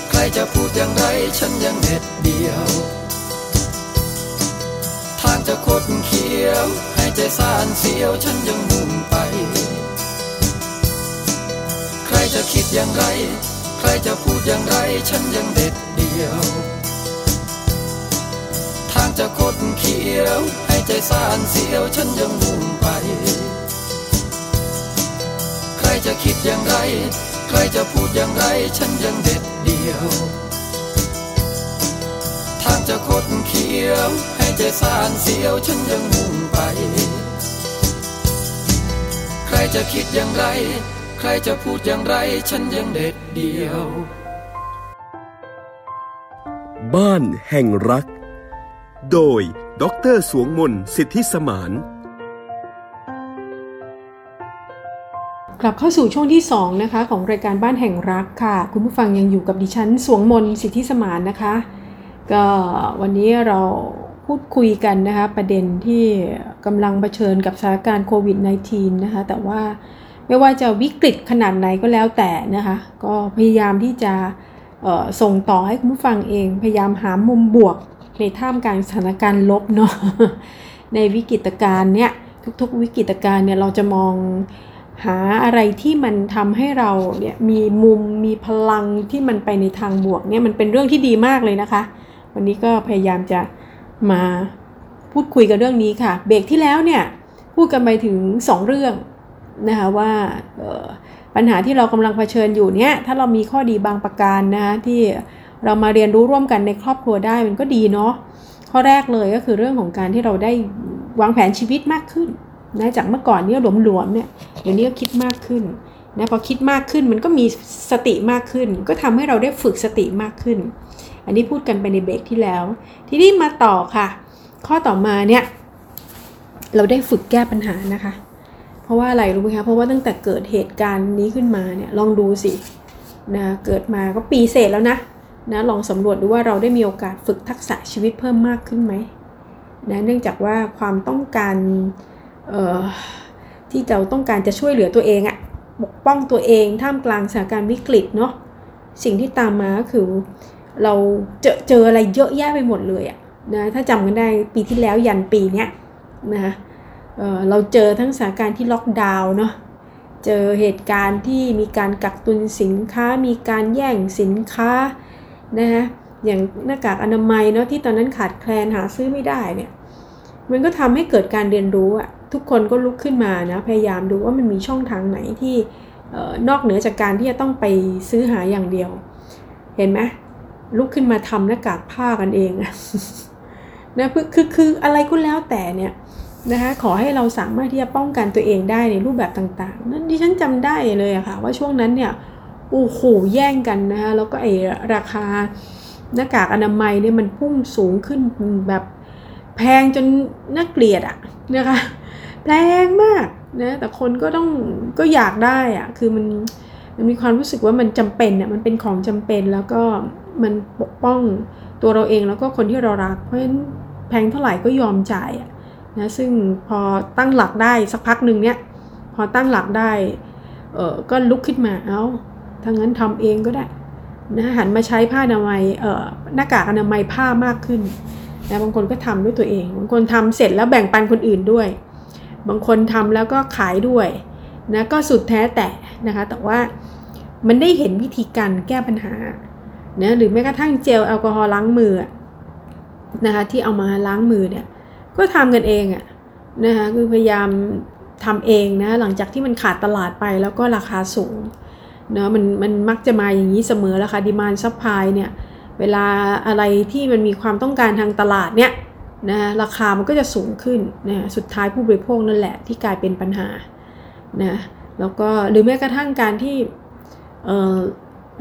ใครจะพูดอย่างไรฉันยังเด็ดเดียว ทางจะคดเขียว ให้ใจสานเสียวฉันยังมุ่งไป ใครจะคิดอย่างไร ใครจะพูดอย่างไรฉันยังเด็ดเดียว ทางจะคดเขียว ให้ใจสานเสียวฉันยังมุ่งไป ใครจะคิดอย่างไร ใครจะพูดอย่างไรฉันยังเด็ดเดียว ทางจะคดเขียว ให้ใจสานเสียวฉันยังมุ่งไป ใครจะคิดอย่างไร ใครจะพูดอย่างไรฉันยังเด็ดเดียว บ้านแห่งรัก โดยดรสวงมนต์สิทธิสมาน กลับเข้าสู่ช่วงที่ 2 นะคะ ของรายการบ้านแห่งรักค่ะ คุณผู้ฟังยังอยู่กับดิฉันสวงมนต์สิทธิสมานนะคะ ก็วันนี้เราพูดคุยกันนะคะ ประเด็นที่กำลังเผชิญกับสถานการณ์โควิด -19 นะคะ แต่ว่า ไม่ว่าจะวิกฤตขนาดไหนก็แล้วแต่นะคะ ก็พยายามที่จะส่งต่อให้คุณผู้ฟังเอง พยายามหามุมบวกในท่ามกลางสถานการณ์ลบเนาะในวิกฤตการณ์เนี่ยทุกๆ วิกฤตการณ์เนี่ยเราจะมองหาอะไรที่มันทำให้เราเนี่ยมีมุมมีพลังที่มันไปในทางบวกเนี่ยมันเป็นเรื่องที่ดีมากเลยนะคะ วันนี้ก็พยายามจะมาพูดคุยกันเรื่องนี้ค่ะ เบรกที่แล้วเนี่ยพูดกันไปถึง 2 เรื่อง นะคะว่าปัญหาที่เรากำลังเผชิญอยู่เนี่ยถ้าเรามีข้อดีบางประการนะคะที่เรามาเรียนรู้ร่วมกันในครอบครัวได้มันก็ดีเนาะข้อแรกเลยก็คือเรื่องของการที่เราได้วางแผนชีวิตมากขึ้นนะจากเมื่อก่อนเนี่ยหลวมๆเนี่ยเดี๋ยวนี้ก็คิดมากขึ้นนะพอคิดมากขึ้นมันก็มีสติมากขึ้น ก็ทำให้เราได้ฝึกสติมากขึ้น อันนี้พูดกันไปในเบรกที่แล้ว ทีนี้มาต่อค่ะ ข้อต่อมาเนี่ยเราได้ฝึกแก้ปัญหานะคะ เพราะว่าอะไรรู้ไหมคะ เพราะว่าตั้งแต่เกิดเหตุการณ์นี้ขึ้นมาเนี่ยลองดูสินะเกิดมาก็ปีเศษแล้วนะนะลองสำรวจดูว่าเราได้มีโอกาสฝึกทักษะชีวิตเพิ่มมากขึ้นไหมนะเนื่องจากว่าความต้องการที่เราต้องการจะช่วยเหลือตัวเองอะปกป้องตัวเองท่ามกลางสถานการณ์วิกฤตเนาะสิ่งที่ตามมาก็คือเราเจอเจออะไรเยอะแยะไปหมดเลยอะนะถ้าจำกันได้ปีที่แล้วยันปีเนี้ยนะคะ เเราเจอทั้งสถานการณ์ที่ล็อกดาวน์เนาะเจอเหตุการณ์ที่มีการกักตุนสินค้า มีการแย่งสินค้านะคะอย่างหน้ากากอนามัยเนาะที่ตอนนั้นขาดแคลนหาซื้อไม่ได้เนี่ยมันก็ทำให้เกิดการเรียนรู้อะทุกคนก็ลุกขึ้นมานะพยายามดูว่ามันมีช่องทางไหนที่นอกเหนือจากการที่จะต้องไปซื้อหาอย่างเดียว เห็นไหมลุกขึ้นมาทำหน้ากากผ้ากันเองนะคือคืออะไรก็แล้วแต่เนี่ย นะคะขอให้เราสามารถที่จะป้องกันตัวเองได้ในรูปแบบต่างๆ นั่นดิฉันจำได้เลยอะค่ะว่าช่วงนั้นเนี่ยโอ้โหแย่งกันนะคะแล้วก็ไอราคาหน้ากากอนามัยเนี่ยมันพุ่งสูงขึ้นแบบแพงจนน่าเกลียดอะนะคะแรงมากนะแต่คนก็ต้องก็อยากได้อะคือมันมันมีความรู้สึกว่ามันจำเป็นอะมันเป็นของจำเป็นแล้วก็มันปกป้องตัวเราเองแล้วก็คนที่เรารักเพราะฉะนั้นแพงเท่าไหร่ก็ยอมจ่ายอะ นะซึ่งพอตั้งหลักได้สักพักหนึ่งเนี้ยพอตั้งหลักได้เออก็ลุกขึ้นมาเอา้าถ้างั้นทำเองก็ได้นะหันมาใช้ผ้าอนามัยเอ่อหน้ากากอนามัยผ้ามากขึ้นนะบางคนก็ทำด้วยตัวเอง บางคนทำเสร็จแล้วแบ่งปันคนอื่นด้วย บางคนทำแล้วก็ขายด้วยนะก็สุดแท้แต่นะคะ แต่ว่ามันได้เห็นวิธีการแก้ปัญหานะหรือแม้กระทั่งเจลแอลกอฮอล์ล้างมือนะคะที่เอามาล้างมือเนี่ย ก็ทำกันเองอะนะคะคือพยายามทำเองนะหลังจากที่มันขาดตลาดไปแล้วก็ราคาสูงเนาะมันมันมักจะมาอย่างนี้เสมอแล้วค่ะ demand supply เนี่ยเวลาอะไรที่มันมีความต้องการทางตลาดเนี่ยนะราคามันก็จะสูงขึ้นนะสุดท้ายผู้บริโภคนั่นแหละที่กลายเป็นปัญหานะแล้วก็หรือแม้กระทั่งการที่เออ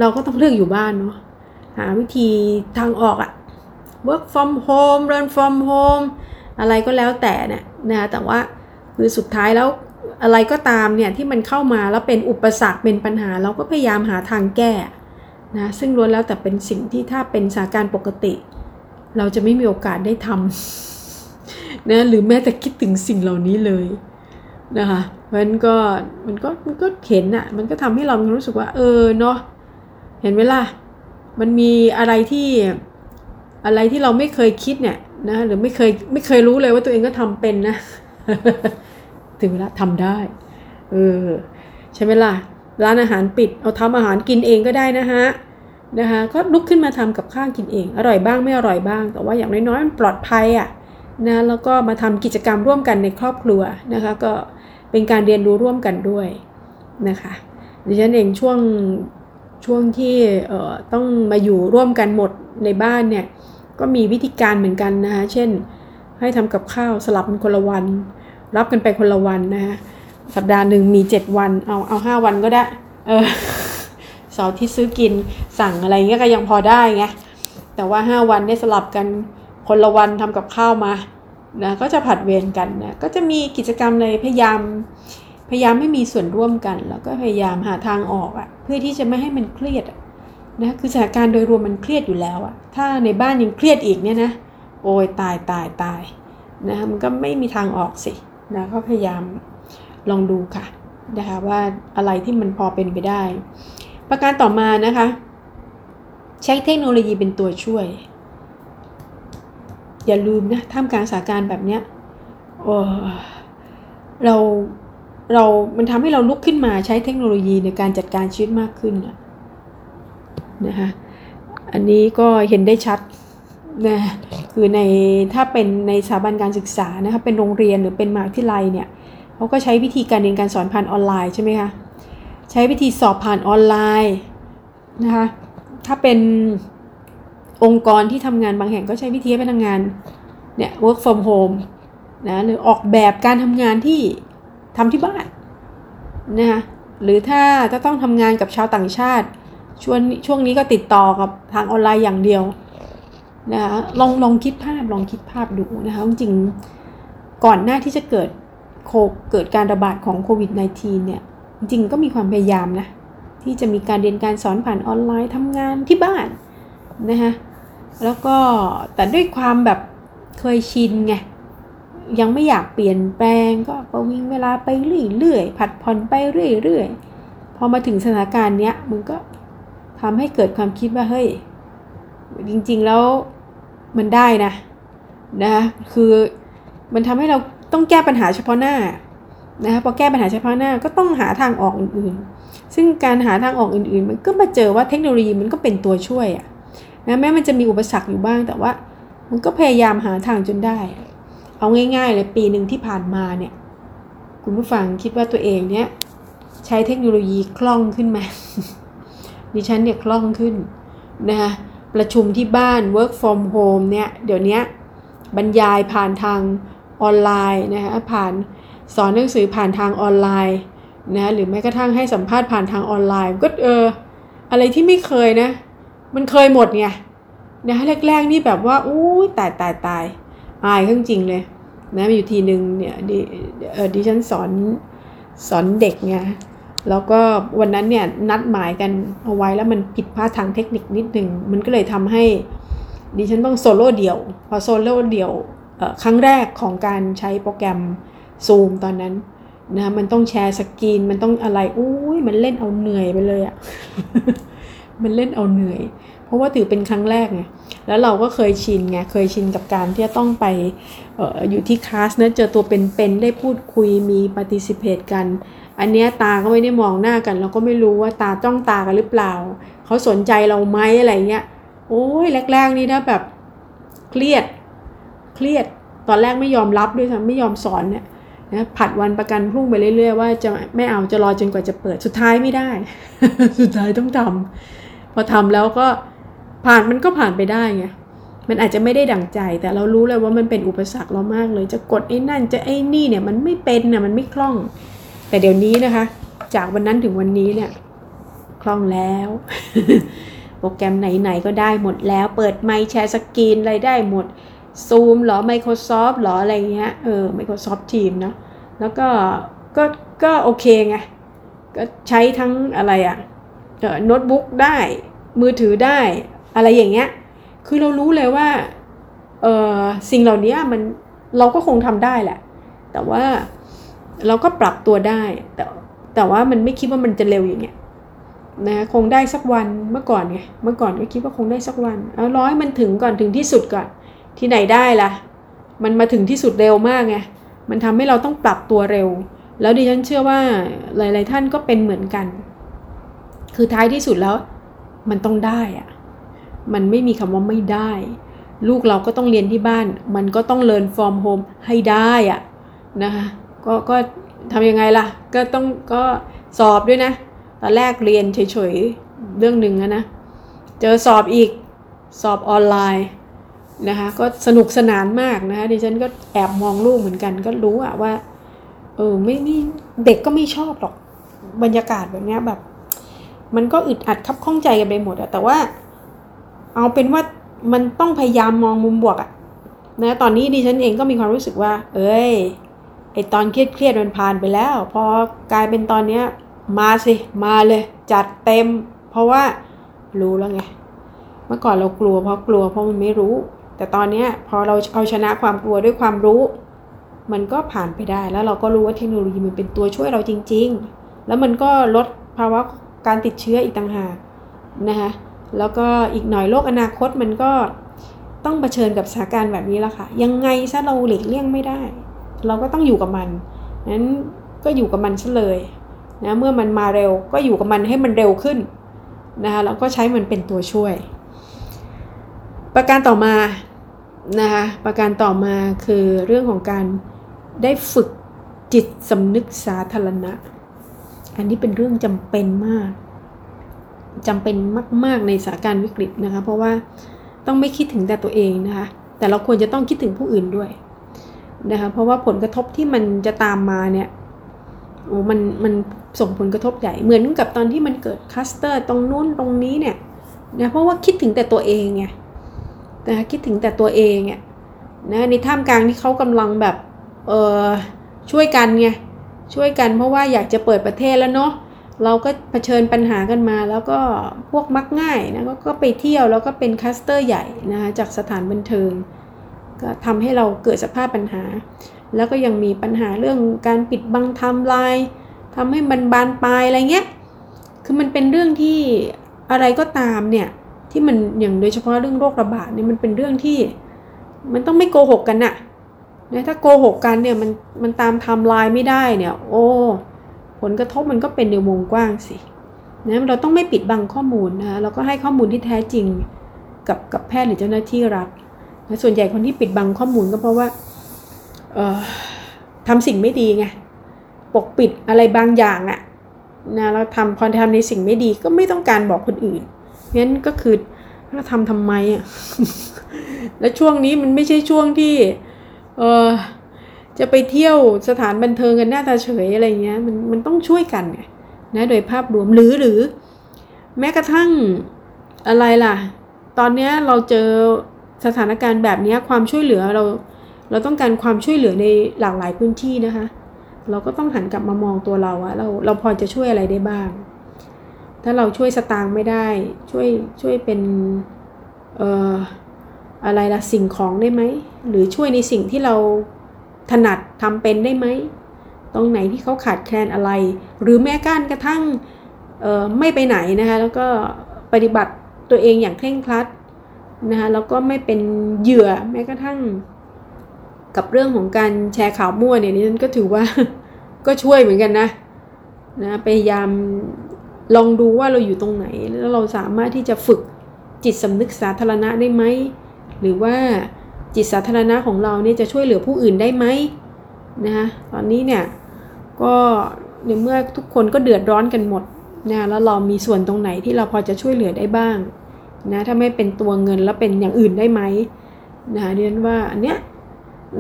เราก็ต้องเลือกอยู่บ้านเนาะหาวิธีทางออกอะ work from home learn from home อะไรก็แล้วแต่เนี่ยนะแต่ว่าคือสุดท้ายแล้วอะไรก็ตามเนี่ยที่มันเข้ามาแล้วเป็นอุปสรรคเป็นปัญหา เราก็พยายามหาทางแก้นะซึ่งล้วนแล้วแต่เป็นสิ่งที่ถ้าเป็นสถานการณ์ปกติ เราจะไม่มีโอกาสได้ทำนะหรือแม้แต่คิดถึงสิ่งเหล่านี้เลยนะคะมันก็มันก็มันก็เห็นอะมันก็ทำให้เรารู้สึกว่า เออเนาะเห็นไหมล่ะมันมีอะไรที่ อะไรที่เราไม่เคยคิดเนี่ยนะหรือไม่เคยไม่เคยรู้เลยว่าตัวเองก็ทำเป็นนะถึงเวลาทำได้เออใช่ไหมล่ะร้านอาหารปิด เอาทำอาหารกินเองก็ได้นะฮะนะคะก็ลุกขึ้นมาทำกับข้าวกินเอง อร่อยบ้างไม่อร่อยบ้าง แต่ว่าอย่างน้อยๆมันปลอดภัยอะนะแล้วก็มาทำกิจกรรมร่วมกันในครอบครัวนะคะก็เป็นการเรียนรู้ร่วมกันด้วยนะคะดิฉันเองช่วงช่วงที่เอ่อต้องมาอยู่ร่วมกันหมดในบ้านเนี่ย ก็มีวิธีการเหมือนกันนะคะเช่น ให้ทำกับข้าวสลับเป็นคนละวัน รับกันไปคนละวันนะคะสัปดาห์หนึ่งมี 7 วัน เอาเอาห้าวันก็ได้ เออเสาร์ที่ซื้อกินสั่งอะไรเงี้ยก็ยังพอได้ไงแต่ว่า 5 วันได้สลับกันคนละวันทำกับข้าวมานะก็จะผัดเวรกันนะก็จะมีกิจกรรมในพยายาม พยายามไม่มีส่วนร่วมกัน แล้วก็พยายามหาทางออกอะ่ะเพื่อที่จะไม่ให้มันเครียด นะคือสถานการณ์โดยรวมมันเครียดอยู่แล้วอะถ้าในบ้านยังเครียดอีกเนี่ยนะโอ้ยตายตายตายนะมันก็ไม่มีทางออกสินะก็พยายามลองดูค่ะนะคะว่าอะไรที่มันพอเป็นไปได้ ประการต่อมานะคะ ใช้เทคโนโลยีเป็นตัวช่วย อย่าลืมนะท่ามกลางสถานการณ์แบบเนี้ยเราเรา มันทำให้เราลุกขึ้นมาใช้เทคโนโลยีในการจัดการชีวิตมากขึ้นนะ นะคะอันนี้ก็เห็นได้ชัดนะคือในถ้าเป็นในสถาบันการศึกษานะคะเป็นโรงเรียนหรือเป็นมหาวิทยาลัยเนี่ยเขาก็ใช้วิธีการเรียนการสอนผ่านออนไลน์ใช่ไหมคะใช้วิธีสอบผ่านออนไลน์นะคะถ้าเป็นองค์กรที่ทำงานบางแห่งก็ใช้วิธีพนักงานเนี่ย work from home นะหรือออกแบบการทำงานที่ทำที่บ้านนะคะหรือถ้าจะต้องทำงานกับชาวต่างชาติ ช่วงช่วงนี้ก็ติดต่อกับทางออนไลน์อย่างเดียวนะคะลองลองคิดภาพลองคิดภาพดูนะคะจริงก่อนหน้าที่จะเกิดโคเกิดการระบาดของโควิด -19 เนี่ย จริงก็มีความพยายามนะ ที่จะมีการเรียนการสอนผ่านออนไลน์ทำงานที่บ้านนะคะแล้วก็แต่ด้วยความแบบเคยชินไงยังไม่อยากเปลี่ยนแปลงก็ประวิงเวลาไปเรื่อยๆผัดผ่อนไปเรื่อยๆพอมาถึงสถานการณ์เนี้ยมันก็ ทำให้เกิดความคิดว่าเฮ้ยจริงๆแล้วมันได้นะนะคือมันทำให้เราต้องแก้ปัญหาเฉพาะหน้านะคะพอแก้ปัญหาเฉพาะหน้าก็ต้องหาทางออกอื่นๆ ซึ่งการหาทางออกอื่นๆ มันก็มาเจอว่าเทคโนโลยีมันก็เป็นตัวช่วยอะนะแม้มันจะมีอุปสรรคอยู่บ้างแต่ว่า มันก็พยายามหาทางจนได้ เอาง่ายๆเลยปีหนึ่งที่ผ่านมาเนี่ยคุณผู้ฟังคิดว่าตัวเองเนี่ยใช้เทคโนโลยีคล่องขึ้นไหม ดิฉันเนี่ยคล่องขึ้นนะคะประชุมที่บ้าน work from home เนี่ยเดี๋ยวนี้บรรยายผ่านทางออนไลน์นะคะผ่านสอนหนังสือผ่านทางออนไลน์นะหรือแม้กระทั่งให้สัมภาษณ์ผ่านทางออนไลน์ ก็เอออะไรที่ไม่เคยนะ มันเคยหมดไงนะแรกๆนี่แบบว่าอู้ตายตายตายอายขึ้นจริงเลยนะมีอยู่ทีหนึ่งเนี่ยดิเออดิฉันสอนสอนเด็กไง แล้วก็วันนั้นเนี่ยนัดหมายกันเอาไว้แล้วมันผิดพลาดทางเทคนิคนิดหนึ่งมันก็เลยทำให้ดิฉันต้องโซโล่เดี่ยว พอโซโล่เดี่ยวครั้งแรกของการใช้โปรแกรมซูมตอนนั้นนะมันต้องแชร์สกรีน มันต้องอะไรอุ้ยมันเล่นเอาเหนื่อยไปเลยอะ่ะ มันเล่นเอาเหนื่อย เพราะว่าถือเป็นครั้งแรกไง แล้วเราก็เคยชินไง เคยชินกับการที่จะต้องไปอออยู่ที่คลาสนะเจอตัวเป็นๆ ได้พูดคุยมีปฏิสิเพตกัน อันเนี้ยตาก็ไม่ได้มองหน้ากัน เราก็ไม่รู้ว่าตาจ้องตากันหรือเปล่า เขาสนใจเราไหมอะไรเงี้ย โอ้ยแรก ๆ นี่นะแบบเครียด เครียด ตอนแรกไม่ยอมรับด้วยซ้ำไม่ยอมสอนเนี่ยนะผัดวันประกันพรุ่งไปเรื่อยๆว่าจะไม่เอาจะรอจนกว่าจะเปิดสุดท้ายไม่ได้ สุดท้ายต้องทำพอทำแล้วก็ผ่านมันก็ผ่านไปได้ไงมันอาจจะไม่ได้ดั่งใจ แต่เรารู้เลยว่ามันเป็นอุปสรรคเรามากเลย จะกดไอ้นั่นจะไอ้นี่เนี่ยมันไม่เป็นน่ะมันไม่คล่อง แต่เดี๋ยวนี้นะคะ จากวันนั้นถึงวันนี้เนี่ยคล่องแล้ว โปรแกรมไหนๆก็ได้หมดแล้ว เปิดไมค์แชร์สกรีนอะไรได้หมดซูมหรอ Microsoft หรออะไรเงี้ยเออ Microsoft Team เนาะแล้วก็ก็ก็โอเคไง ก็ใช้ทั้งอะไรอะ่ะโน้ตบุ๊กได้มือถือได้อะไรอย่างเงี้ย คือเรารู้เลยว่าเออสิ่งเหล่านี้มันเราก็คงทำได้แหละ แต่ว่า เราก็ปรับตัวได้ แต่แต่ว่ามันไม่คิดว่ามันจะเร็วอย่างเงี้ยนะคงได้สักวันเมื่อก่อนไงเมื่อก่อนก็คิดว่าคงได้สักวันเอาร้อยมันถึงก่อนถึงที่สุดก่อนที่ไหนได้ล่ะ มันมาถึงที่สุดเร็วมากไงมันทำให้เราต้องปรับตัวเร็ว แล้วดิฉันเชื่อว่าหลาย ๆ ท่านก็เป็นเหมือนกัน คือท้ายที่สุดแล้วมันต้องได้อะมันไม่มีคำว่าไม่ได้ ลูกเราก็ต้องเรียนที่บ้าน มันก็ต้องเรียน from home ให้ได้อะนะคะ ก็ก็ทำยังไงล่ะ ก็ต้องก็สอบด้วยนะ ตอนแรกเรียนเฉยๆ เรื่องหนึ่งนะ เจอสอบอีกสอบออนไลน์นะคะก็สนุกสนานมากนะคะดิฉันก็แอบมองลูกเหมือนกัน ก็รู้อะว่าเออไม่ไม่เด็กก็ไม่ชอบหรอกบรรยากาศแบบนี้แบบ มันก็อึดอัดคับข้องใจกันไปหมดอะแต่ว่า เอาเป็นว่ามันต้องพยายามมองมุมบวกอะนะตอนนี้ดิฉันเองก็มีความรู้สึกว่า เอ้ย ไอตอนเครียดเครียดมันผ่านไปแล้ว พอกลายเป็นตอนเนี้ยมาสิมาเลย จัดเต็ม เพราะว่ารู้แล้วไง เมื่อก่อนเรากลัวเพราะกลัวเพราะมันไม่รู้ แต่ตอนนี้พอเราเอาชนะความกลัวด้วยความรู้ มันก็ผ่านไปได้แล้วเราก็รู้ว่าเทคโนโลยีมันเป็นตัวช่วยเราจริง ๆ แล้วมันก็ลดภาวะการติดเชื้ออีกต่างหากนะคะแล้วก็อีกหน่อยโลกอนาคตมันก็ต้องเผชิญกับสถานการณ์แบบนี้แล้วค่ะ ยังไงซะเราหลีกเลี่ยงไม่ได้ เราก็ต้องอยู่กับมันนั้นก็อยู่กับมันซะเลยนะเมื่อมันมาเร็วก็อยู่กับมันให้มันเร็วขึ้นนะคะแล้วก็ใช้มันเป็นตัวช่วย ประการต่อมานะคะประการต่อมาคือเรื่องของการได้ฝึกจิตสำนึกสาธารณะ อันนี้เป็นเรื่องจำเป็นมากจำเป็นมาก ๆ ในสถานการณ์วิกฤตนะคะ เพราะว่าต้องไม่คิดถึงแต่ตัวเองนะคะ แต่เราควรจะต้องคิดถึงผู้อื่นด้วย นะคะเพราะว่าผลกระทบที่มันจะตามมาเนี่ยโอ้มันมันส่งผลกระทบใหญ่เหมือนกับตอนที่มันเกิดคัสเตอร์ตรงนู้นตรงนี้เนี่ยนะเพราะว่าคิดถึงแต่ตัวเองไงนะคิดถึงแต่ตัวเองอะนะในท่ามกลางที่เขากำลังแบบเออช่วยกันไงช่วยกันเพราะว่าอยากจะเปิดประเทศแล้วเนาะเราก็เผชิญปัญหากันมาแล้วก็พวกมักง่ายนะกก็ไปเที่ยวแล้วก็เป็นคัสเตอร์ใหญ่นะคะจากสถานบันเทิง ก็ทำให้เราเกิดสภาพปัญหา แล้วก็ยังมีปัญหาเรื่องการปิดบังทำลายทำให้มันบานปลายอะไรเงี้ย คือมันเป็นเรื่องที่อะไรก็ตามเนี่ยที่มันอย่างโดยเฉพาะเรื่องโรคระบาดเนี่ยมันเป็นเรื่องที่ มันต้องไม่โกหกกันน่ะนะถ้าโกหกกันเนี่ยมันมันตามไทม์ไลน์ไม่ได้เนี่ย โอ้ผลกระทบมันก็เป็นในวงกว้างสินะเราต้องไม่ปิดบังข้อมูลนะคะเราก็ให้ข้อมูลที่แท้จริงกับกับแพทย์หรือเจ้าหน้าที่รัฐ ส่วนใหญ่คนที่ปิดบังข้อมูลก็เพราะว่าเออทำสิ่งไม่ดีไงปกปิดอะไรบางอย่างอะนะเราทำพอทำในสิ่งไม่ดีก็ไม่ต้องการบอกคนอื่นงั้นก็คือเราทำทำไมอะแล้วช่วงนี้มันไม่ใช่ช่วงที่เออจะไปเที่ยวสถานบันเทิงกันหน้าตาเฉยอะไรเงี้ยมันมันต้องช่วยกันไงนะโดยภาพรวมหรือหรือ แม้กระทั่งอะไรล่ะ ตอนนี้เราเจอ สถานการณ์แบบนี้ความช่วยเหลือเรา เราต้องการความช่วยเหลือในหลากหลายพื้นที่นะคะ เราก็ต้องหันกลับมามองตัวเราอะเราเราพอจะช่วยอะไรได้บ้าง ถ้าเราช่วยสตางค์ไม่ได้ ช่วยช่วยเป็นเอ่ออะไรล่ะสิ่งของได้ไหม หรือช่วยในสิ่งที่เราถนัดทำเป็นได้ไหม ตรงไหนที่เขาขาดแคลนอะไร หรือแม้การกระทั่งไม่ไปไหนนะคะ แล้วก็ปฏิบัติตัวเองอย่างเคร่งครัด นะคะแล้วก็ไม่เป็นเหยื่อแม้กระทั่ง กับเรื่องของการแชร์ข่าวมั่วเนี่ยนี่ฉันก็ถือว่าก็ช่วยเหมือนกันนะนะพยายามลองดูว่าเราอยู่ตรงไหน แล้วเราสามารถที่จะฝึกจิตสำนึกสาธารณะได้ไหมหรือว่าจิตสาธารณะของเราเนี่ยจะช่วยเหลือผู้อื่นได้ไหมนะคะตอนนี้เนี่ยก็ในเมื่อทุกคนก็เดือดร้อนกันหมดนะแล้วเรามีส่วนตรงไหนที่เราพอจะช่วยเหลือได้บ้าง นะถ้าไม่เป็นตัวเงินแล้วเป็นอย่างอื่นได้ไหมนะเรียนว่าอันเนี้ย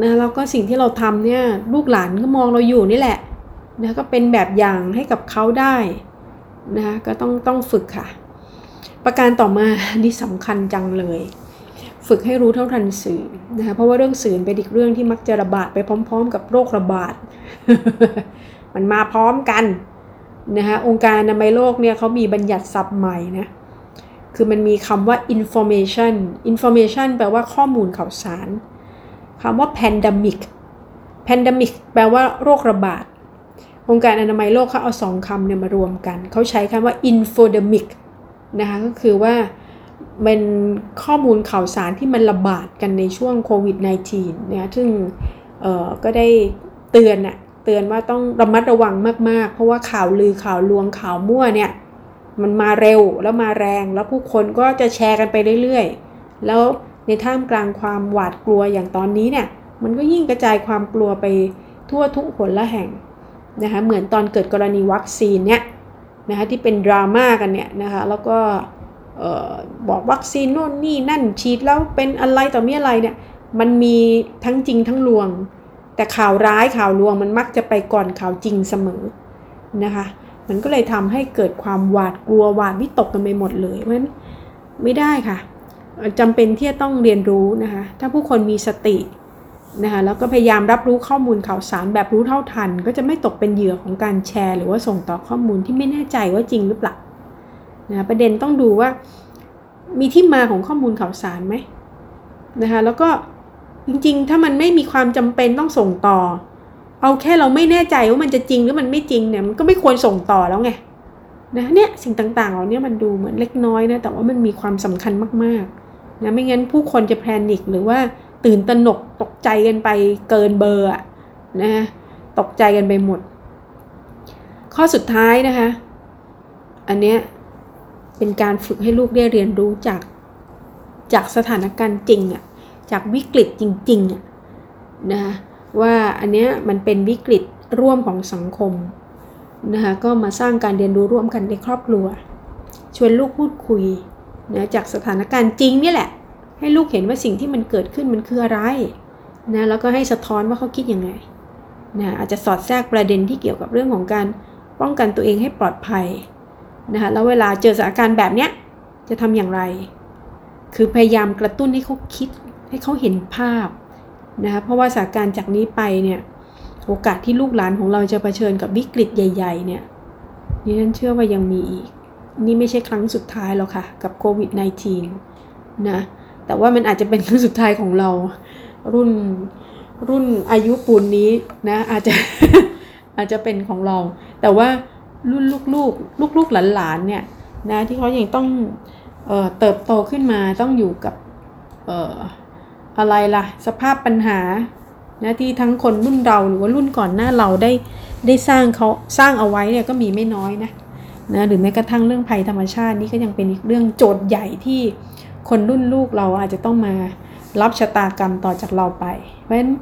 นะแล้วก็สิ่งที่เราทำเนี่ยลูกหลานก็มองเราอยู่นี่แหละนะก็เป็นแบบอย่างให้กับเขาได้นะก็ต้องต้องฝึกค่ะ ประการต่อมานี่สำคัญจังเลย ฝึกให้รู้เท่าทันสื่อนะคะเพราะว่าเรื่องสื่อเป็นอีกเรื่องที่มักจะระบาดไปพร้อม ๆ กับโรคระบาด มันมาพร้อมกันนะคะองค์การอนามัยโลกเนี่ยเขามีบัญญัติศัพท์ใหม่นะ คือมันมีคำว่า information information แปลว่าข้อมูลข่าวสารคำว่า pandemic pandemic แปลว่าโรคระบาดองค์การอนามัยโลกเขาเอาสองคำเนี่ยมารวมกัน เขาใช้คำว่า infodemic นะคะก็คือว่าเป็นข้อมูลข่าวสารที่มันระบาดกันในช่วงโควิด -19 เนี่ยซึ่งก็ได้เตือนอะเตือนว่าต้องระมัดระวังมาก ๆ เพราะว่าข่าวลือข่าวลวงข่าวมั่วเนี่ย มันมาเร็วแล้วมาแรง แล้วผู้คนก็จะแชร์กันไปเรื่อยๆ แล้วในท่ามกลางความหวาดกลัวอย่างตอนนี้เนี่ย มันก็ยิ่งกระจายความกลัวไปทั่วทุกหนละแห่งนะคะเหมือนตอนเกิดกรณีวัคซีนเนี่ยนะคะที่เป็นดราม่ากันเนี่ยนะคะแล้วก็บอกวัคซีนโน่นนี่นั่นฉีดแล้วเป็นอะไรต่อมีอะไรเนี่ยมันมีทั้งจริงทั้งลวง แต่ข่าวร้ายข่าวลวงมันมักจะไปก่อนข่าวจริงเสมอนะคะ มันก็เลยทำให้เกิดความหวาดกลัวหวาดวิตกกันไปหมดเลยเพราะฉะนั้นไม่ได้ค่ะจำเป็นที่จะต้องเรียนรู้นะคะ ถ้าผู้คนมีสตินะคะแล้วก็พยายามรับรู้ข้อมูลข่าวสารแบบรู้เท่าทัน ก็จะไม่ตกเป็นเหยื่อของการแชร์ หรือว่าส่งต่อข้อมูลที่ไม่แน่ใจว่าจริงหรือเปล่านะประเด็นต้องดูว่ามีที่มาของข้อมูลข่าวสารไหมนะคะแล้วก็จริงๆ ถ้ามันไม่มีความจำเป็นต้องส่งต่อ เอาแค่เราไม่แน่ใจว่ามันจะจริงหรือมันไม่จริงเนี่ยมันก็ไม่ควรส่งต่อแล้วไงนะเนี่ยสิ่งต่างๆเหล่านี้มันดูเหมือนเล็กน้อยนะแต่ว่ามันมีความสำคัญมากๆนะไม่งั้นผู้คนจะแพนิคหรือว่าตื่นตระหนกตกใจกันไปเกินเบอร์นะตกใจกันไปหมด ข้อสุดท้ายนะคะ อันเนี้ยเป็นการฝึกให้ลูกได้เรียนรู้จากจากสถานการณ์จริงอะจากวิกฤตจริงๆอะนะคะ ว่าอันเนี้ยมันเป็นวิกฤตร่วมของสังคมนะคะก็มาสร้างการเรียนรู้ร่วมกันในครอบครัว ชวนลูกพูดคุยนะจากสถานการณ์จริงนี่แหละ ให้ลูกเห็นว่าสิ่งที่มันเกิดขึ้นมันคืออะไรนะแล้วก็ให้สะท้อนว่าเขาคิดยังไงนะอาจจะสอดแทรกประเด็นที่เกี่ยวกับเรื่องของการป้องกันตัวเองให้ปลอดภัยนะคะแล้วเวลาเจอสถานการณ์แบบเนี้ยจะทำอย่างไร คือพยายามกระตุ้นให้เขาคิดให้เขาเห็นภาพ นะคะเพราะว่าสถานการณ์จากนี้ไปเนี่ยโอกาสที่ลูกหลานของเราจะเผชิญกับวิกฤตใหญ่ ๆ เนี่ยนี่ฉันเชื่อว่ายังมีอีก นี่ไม่ใช่ครั้งสุดท้ายหรอกค่ะ กับโควิด -19 นะแต่ว่ามันอาจจะเป็นครั้งสุดท้ายของเรา รุ่นรุ่นอายุปูนนี้นะอาจจะอาจจะเป็นของเรา แต่ว่ารุ่นลูกๆ ลูกๆหลานๆเนี่ยนะที่เขายังต้องเออเติบโตขึ้นมาต้องอยู่กับเอะไรล่ะ สภาพปัญหานะที่ทั้งคนรุ่นเราหรือว่ารุ่นก่อนหน้าเราได้ได้สร้างเขาสร้างเอาไว้เนี่ยก็มีไม่น้อยนะนะหรือแม้กระทั่งเรื่องภัยธรรมชาตินี่ก็ยังเป็นอีกเรื่องโจทย์ใหญ่ที่คนรุ่นลูกเราอาจจะต้องมารับชะตากรรมต่อจากเราไป เพราะฉะนั้น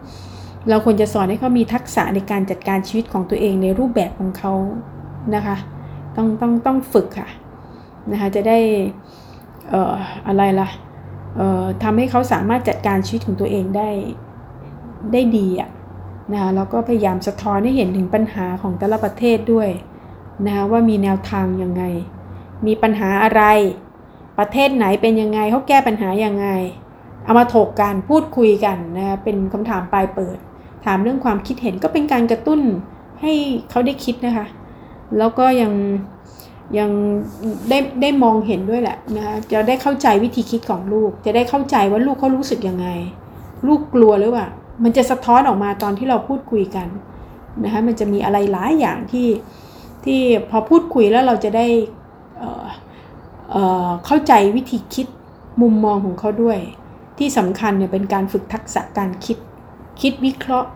เราควรจะสอนให้เขามีทักษะในการจัดการชีวิตของตัวเองในรูปแบบของเขานะคะ ต้องต้องต้องฝึกค่ะนะคะจะได้เอ่ออะไรล่ะเอ่อ ทำให้เขาสามารถจัดการชีวิตของตัวเองได้ได้ดีอะนะคะแล้วก็พยายามสะท้อนให้เห็นถึงปัญหาของแต่ละประเทศด้วยนะคะว่ามีแนวทางยังไง มีปัญหาอะไร ประเทศไหนเป็นยังไงเขาแก้ปัญหายังไง เอามาถกกันพูดคุยกันนะคะเป็นคำถามปลายเปิด ถามเรื่องความคิดเห็นก็เป็นการกระตุ้นให้เขาได้คิดนะคะ แล้วก็ยัง ยังได้ได้มองเห็นด้วยแหละนะคะจะได้เข้าใจวิธีคิดของลูก จะได้เข้าใจว่าลูกเขารู้สึกยังไง ลูกกลัวหรือเปล่ามันจะสะท้อนออกมาตอนที่เราพูดคุยกันนะคะมันจะมีอะไรหลายอย่างที่ที่พอพูดคุยแล้วเราจะได้เออเออเข้าใจวิธีคิดมุมมองของเขาด้วย ที่สำคัญเนี่ยเป็นการฝึกทักษะการคิดคิดวิเคราะห์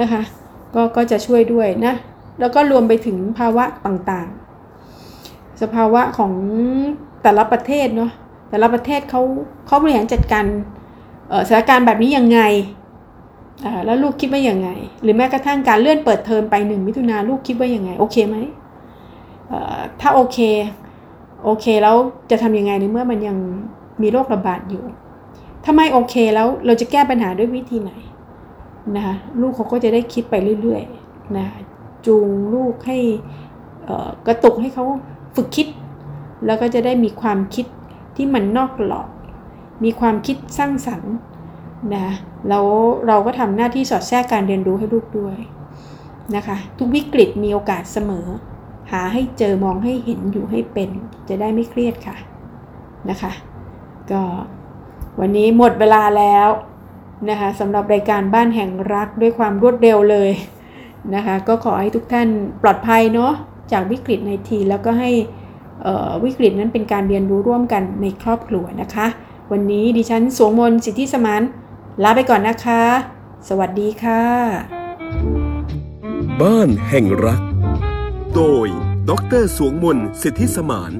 นะคะก็ก็จะช่วยด้วยนะแล้วก็รวมไปถึงภาวะต่างๆ สภาวะของแต่ละประเทศเนาะแต่ละประเทศเขาเขาบริหารจัดการสถานการณ์แบบนี้ยังไงแล้วลูกคิดว่ายังไง หรือแม้กระทั่งการเลื่อนเปิดเทอมไปหนึ่งมิถุนาลูกคิดว่ายังไง โอเคไหมถ้าโอเคโอเคแล้วจะทำยังไงในเมื่อมันยังมีโรคระบาดอยู่ถ้าไม่โอเคแล้วเราจะแก้ปัญหาด้วยวิธีไหนนะคะลูกเขาก็จะได้คิดไปเรื่อยๆนะจูงลูกให้กระตุกให้เขา ฝึกคิด แล้วก็จะได้มีความคิดที่มันนอกกรอบ มีความคิดสร้างสรรค์นะแล้วเราก็ทำหน้าที่สอดแทรกการเรียนรู้ให้ลูกด้วยนะคะทุกวิกฤตมีโอกาสเสมอ หาให้เจอมองให้เห็นอยู่ให้เป็น จะได้ไม่เครียดค่ะนะคะ ก็วันนี้หมดเวลาแล้วนะคะสำหรับรายการบ้านแห่งรักด้วยความรวดเร็วเลยนะคะ ก็ขอให้ทุกท่านปลอดภัยเนาะ จากวิกฤตในทีแล้วก็ให้วิกฤตนั้นเป็นการเรียนรู้ร่วมกันในครอบครัวนะคะ วันนี้ดิฉันสวงมนสิทธิสมานลาไปก่อนนะคะ สวัสดีค่ะ บ้านแห่งรัก โดย ดรสวงมนสิทธิสมาน